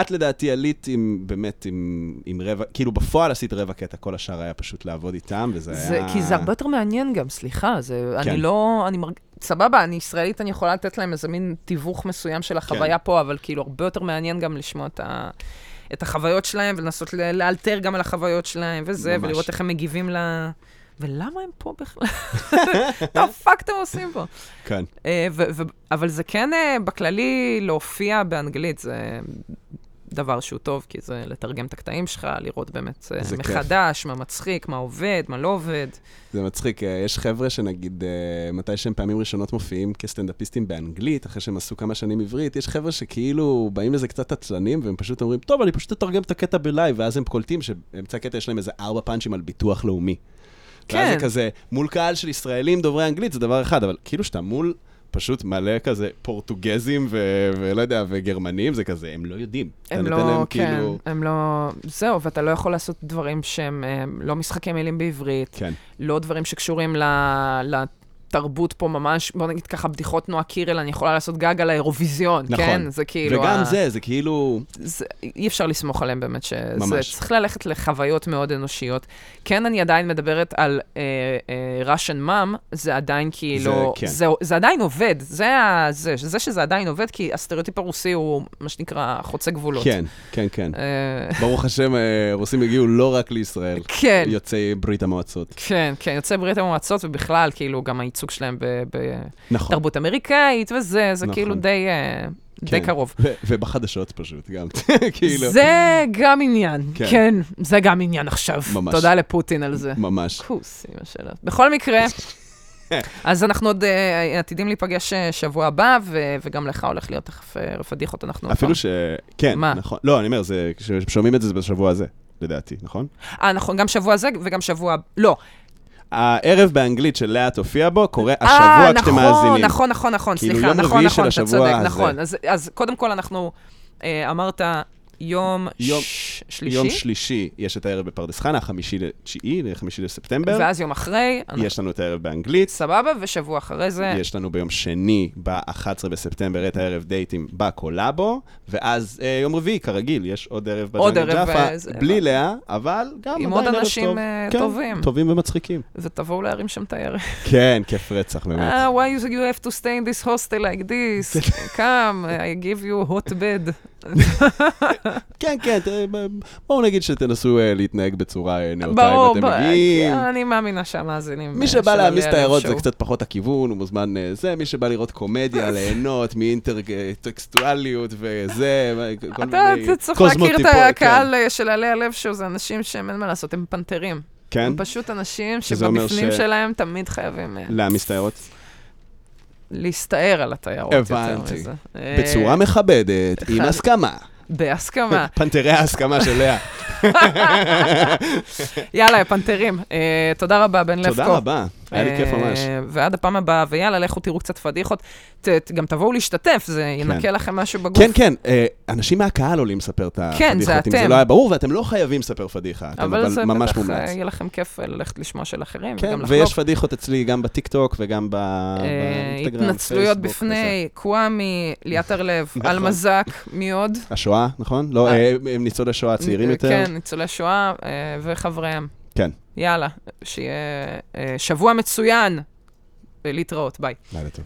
את לדעתי עלית עם, באמת, עם, עם רבע, כאילו בפועל עשית רבע קטע, כל השאר היה פשוט לעבוד איתם, וזה זה, היה... כי זה הרבה יותר מעניין גם, סליחה, זה, כן. אני לא, אני מרג... סבבה, אני ישראלית, אני יכולה לתת להם איזה מין תיווך מסוים של החוויה כן. פה, אבל כאילו הרבה יותר מעניין גם לשמוע את, ה... את החוויות שלהם, ולנסות לאלתר גם על החוויות שלהם, וזה, ממש. ולראות איך הם מגיבים ל... ולמה הם פה בכלל? את הפאק אתם עושים פה? כן. אה, אבל זה כן, אה, בכללי, להופיע באנגלית, זה דבר שהוא טוב, כי זה לתרגם את הקטעים שלך, לראות באמת אה, כיף. מחדש, מה מצחיק, מה עובד, מה לא עובד. זה מצחיק, יש חבר'ה שנגיד, מתי שהם פעמים ראשונות מופיעים כסטנדאפיסטים באנגלית, אחרי שהם עשו כמה שנים עברית, יש חבר'ה שכאילו באים לזה קצת עצלנים, והם פשוט אומרים, טוב, אני פשוט אתרגם את הקטע בלייב, ואז הם קולטים שבאמצע הקטע יש להם איזה ארבע פאנצ'ים על ביטוח לאומי. ואז כן. זה כזה, מול קהל של ישראלים דוברי אנגלית זה דבר אחד, אבל כאילו שאתה מול פשוט מלא כזה פורטוגזים ו- ולא יודע, וגרמנים, זה כזה, הם לא יודעים. הם לא, להם כן, כאילו- הם לא... זהו, ואתה לא יכול לעשות דברים שהם אה, לא משחקי מילים בעברית, כן, לא דברים שקשורים ל... לתרבות פה ממש, בוא נגיד ככה, בדיחות נועה קירל, אני יכולה לעשות גג על האירוויזיון, נכון. כן? זה כאילו... וגם ה- זה, זה כאילו... זה, אי אפשר לסמוך עליהם באמת, שזה ממש. צריך ללכת לחוויות מאוד אנושיות. כן, אני עדיין מדברת על אה, אה, Russian mom, זה עדיין כאילו, כן. זה, זה עדיין עובד, זה, ה- זה, זה שזה עדיין עובד, כי הסטריאוטיפ הרוסי הוא מה שנקרא חוצה גבולות. כן, כן, כן. אה, ברוך השם, אה, רוסים הגיעו לא רק לישראל, כן, יוצאי ברית המועצות. כן, כן, יוצאי ברית המועצות, ובכלל, כאילו, גם הייצוג שלהם נכון. בתרבות אמריקאית וזה, זה נכון. כאילו די, אה, די כן. קרוב. ו- ובחדשות פשוט, גם. כאילו, זה גם עניין, כן. כן, זה גם עניין עכשיו. ממש. תודה לפוטין על זה. ממש. כוס, אמא שלה. בכל מקרה, אז אנחנו עוד אה, עתידים להיפגש אה, שבוע הבא, ו- וגם לך הולך להיות תכף פדיחות, אנחנו... אפילו ש... כן, מה? נכון. לא, אני אומר, זה- כששומעים את זה, זה בשבוע הזה, לדעתי, נכון? אה, נכון, גם שבוע זה וגם שבוע... לא. הערב באנגלית של לאה תופיע בו, קורה אה, השבוע כשאתם נכון, מאזינים. נכון, נכון, נכון, כאילו, סליחה, נכון, נכון, אתה צודק, הזה. נכון. אז- אז קודם כל אנחנו, אה, אמרת יום יום- ש- יום שלישי, שלישי יש את הערב בפרדס חנה, חמישי לתשיעי, לחמישי לספטמבר. ואז יום אחרי, יש לנו את הערב באנגלית. סבבה, ושבוע אחרי זה, יש לנו ביום שני, ב-11 בספטמבר, את הערב דייטים בקולאבו, ואז אה, יום רביעי, כרגיל, יש עוד ערב עוד בג'אנגל ג'אפה, אה, זה- בלי לאה, אבל גם עם עדיין עוד ערב אנשים, טוב. אה, כן, טובים. טובים ומצחיקים. ותבואו להרים שם את הערב. כן, כיף רצח, באמת. Ah, why you, you have to stay in this hostel like this? Come, I give you hot bed. כן, כן, בואו נגיד שתנסו אה, להתנהג בצורה אה, נאותה אם ברור, אתם מגיעים. אני מאמינה שהמאזינים... מי אה, שבא להעמיס את עליה העיירות זה. קצת פחות הכיוון, הוא מוזמן זה, מי שבא לראות קומדיה, ליהנות מאינטרטקסטואליות וזה, כל מיני אתה צריך להכיר את הקהל אה, של עלי הלב שואו, זה אנשים שהם אין מה לעשות, הם פנתרים. כן, הם פשוט אנשים שבפנים שלהם תמיד חייבים להעמיס את העיירות. להסתער על התיירות יותר הבנתי. מזה. אה, בצורה מכבדת, עם. הסכמה. בהסכמה. פנתרי ההסכמה של לאה. יאללה, פנתרים. אה, תודה רבה, בן לבקו. תודה רבה, היה לי כיף ממש. אה, ועד הפעם הבאה, ויאללה, לכו תראו קצת פדיחות. גם תבואו להשתתף, זה ינקה לכם משהו בגוף. כן, כן, אה, אנשים מהקהל עולים לספר את כן, הפדיחות, זה אם זה. לא היה ברור, ואתם לא חייבים לספר פדיחה, אבל זה אבל ממש בטח מומלץ. אה, יהיה לכם כיף אה, ללכת לשמוע של אחרים, כן, ויש. פדיחות אצלי גם בטיקטוק וגם אה, באינסטגרם, התנצלויות בפני, קוואמי, ליאת הרלב, נכון. אלמזק, מי עוד? השואה, נכון? לא, אה. אה, ניצולי שואה צעירים אה, יותר. כן, ניצולי שואה אה, וחבריהם. יאללה, שיהיה אה, שבוע מצוין. להתראות, ביי. לילה טוב.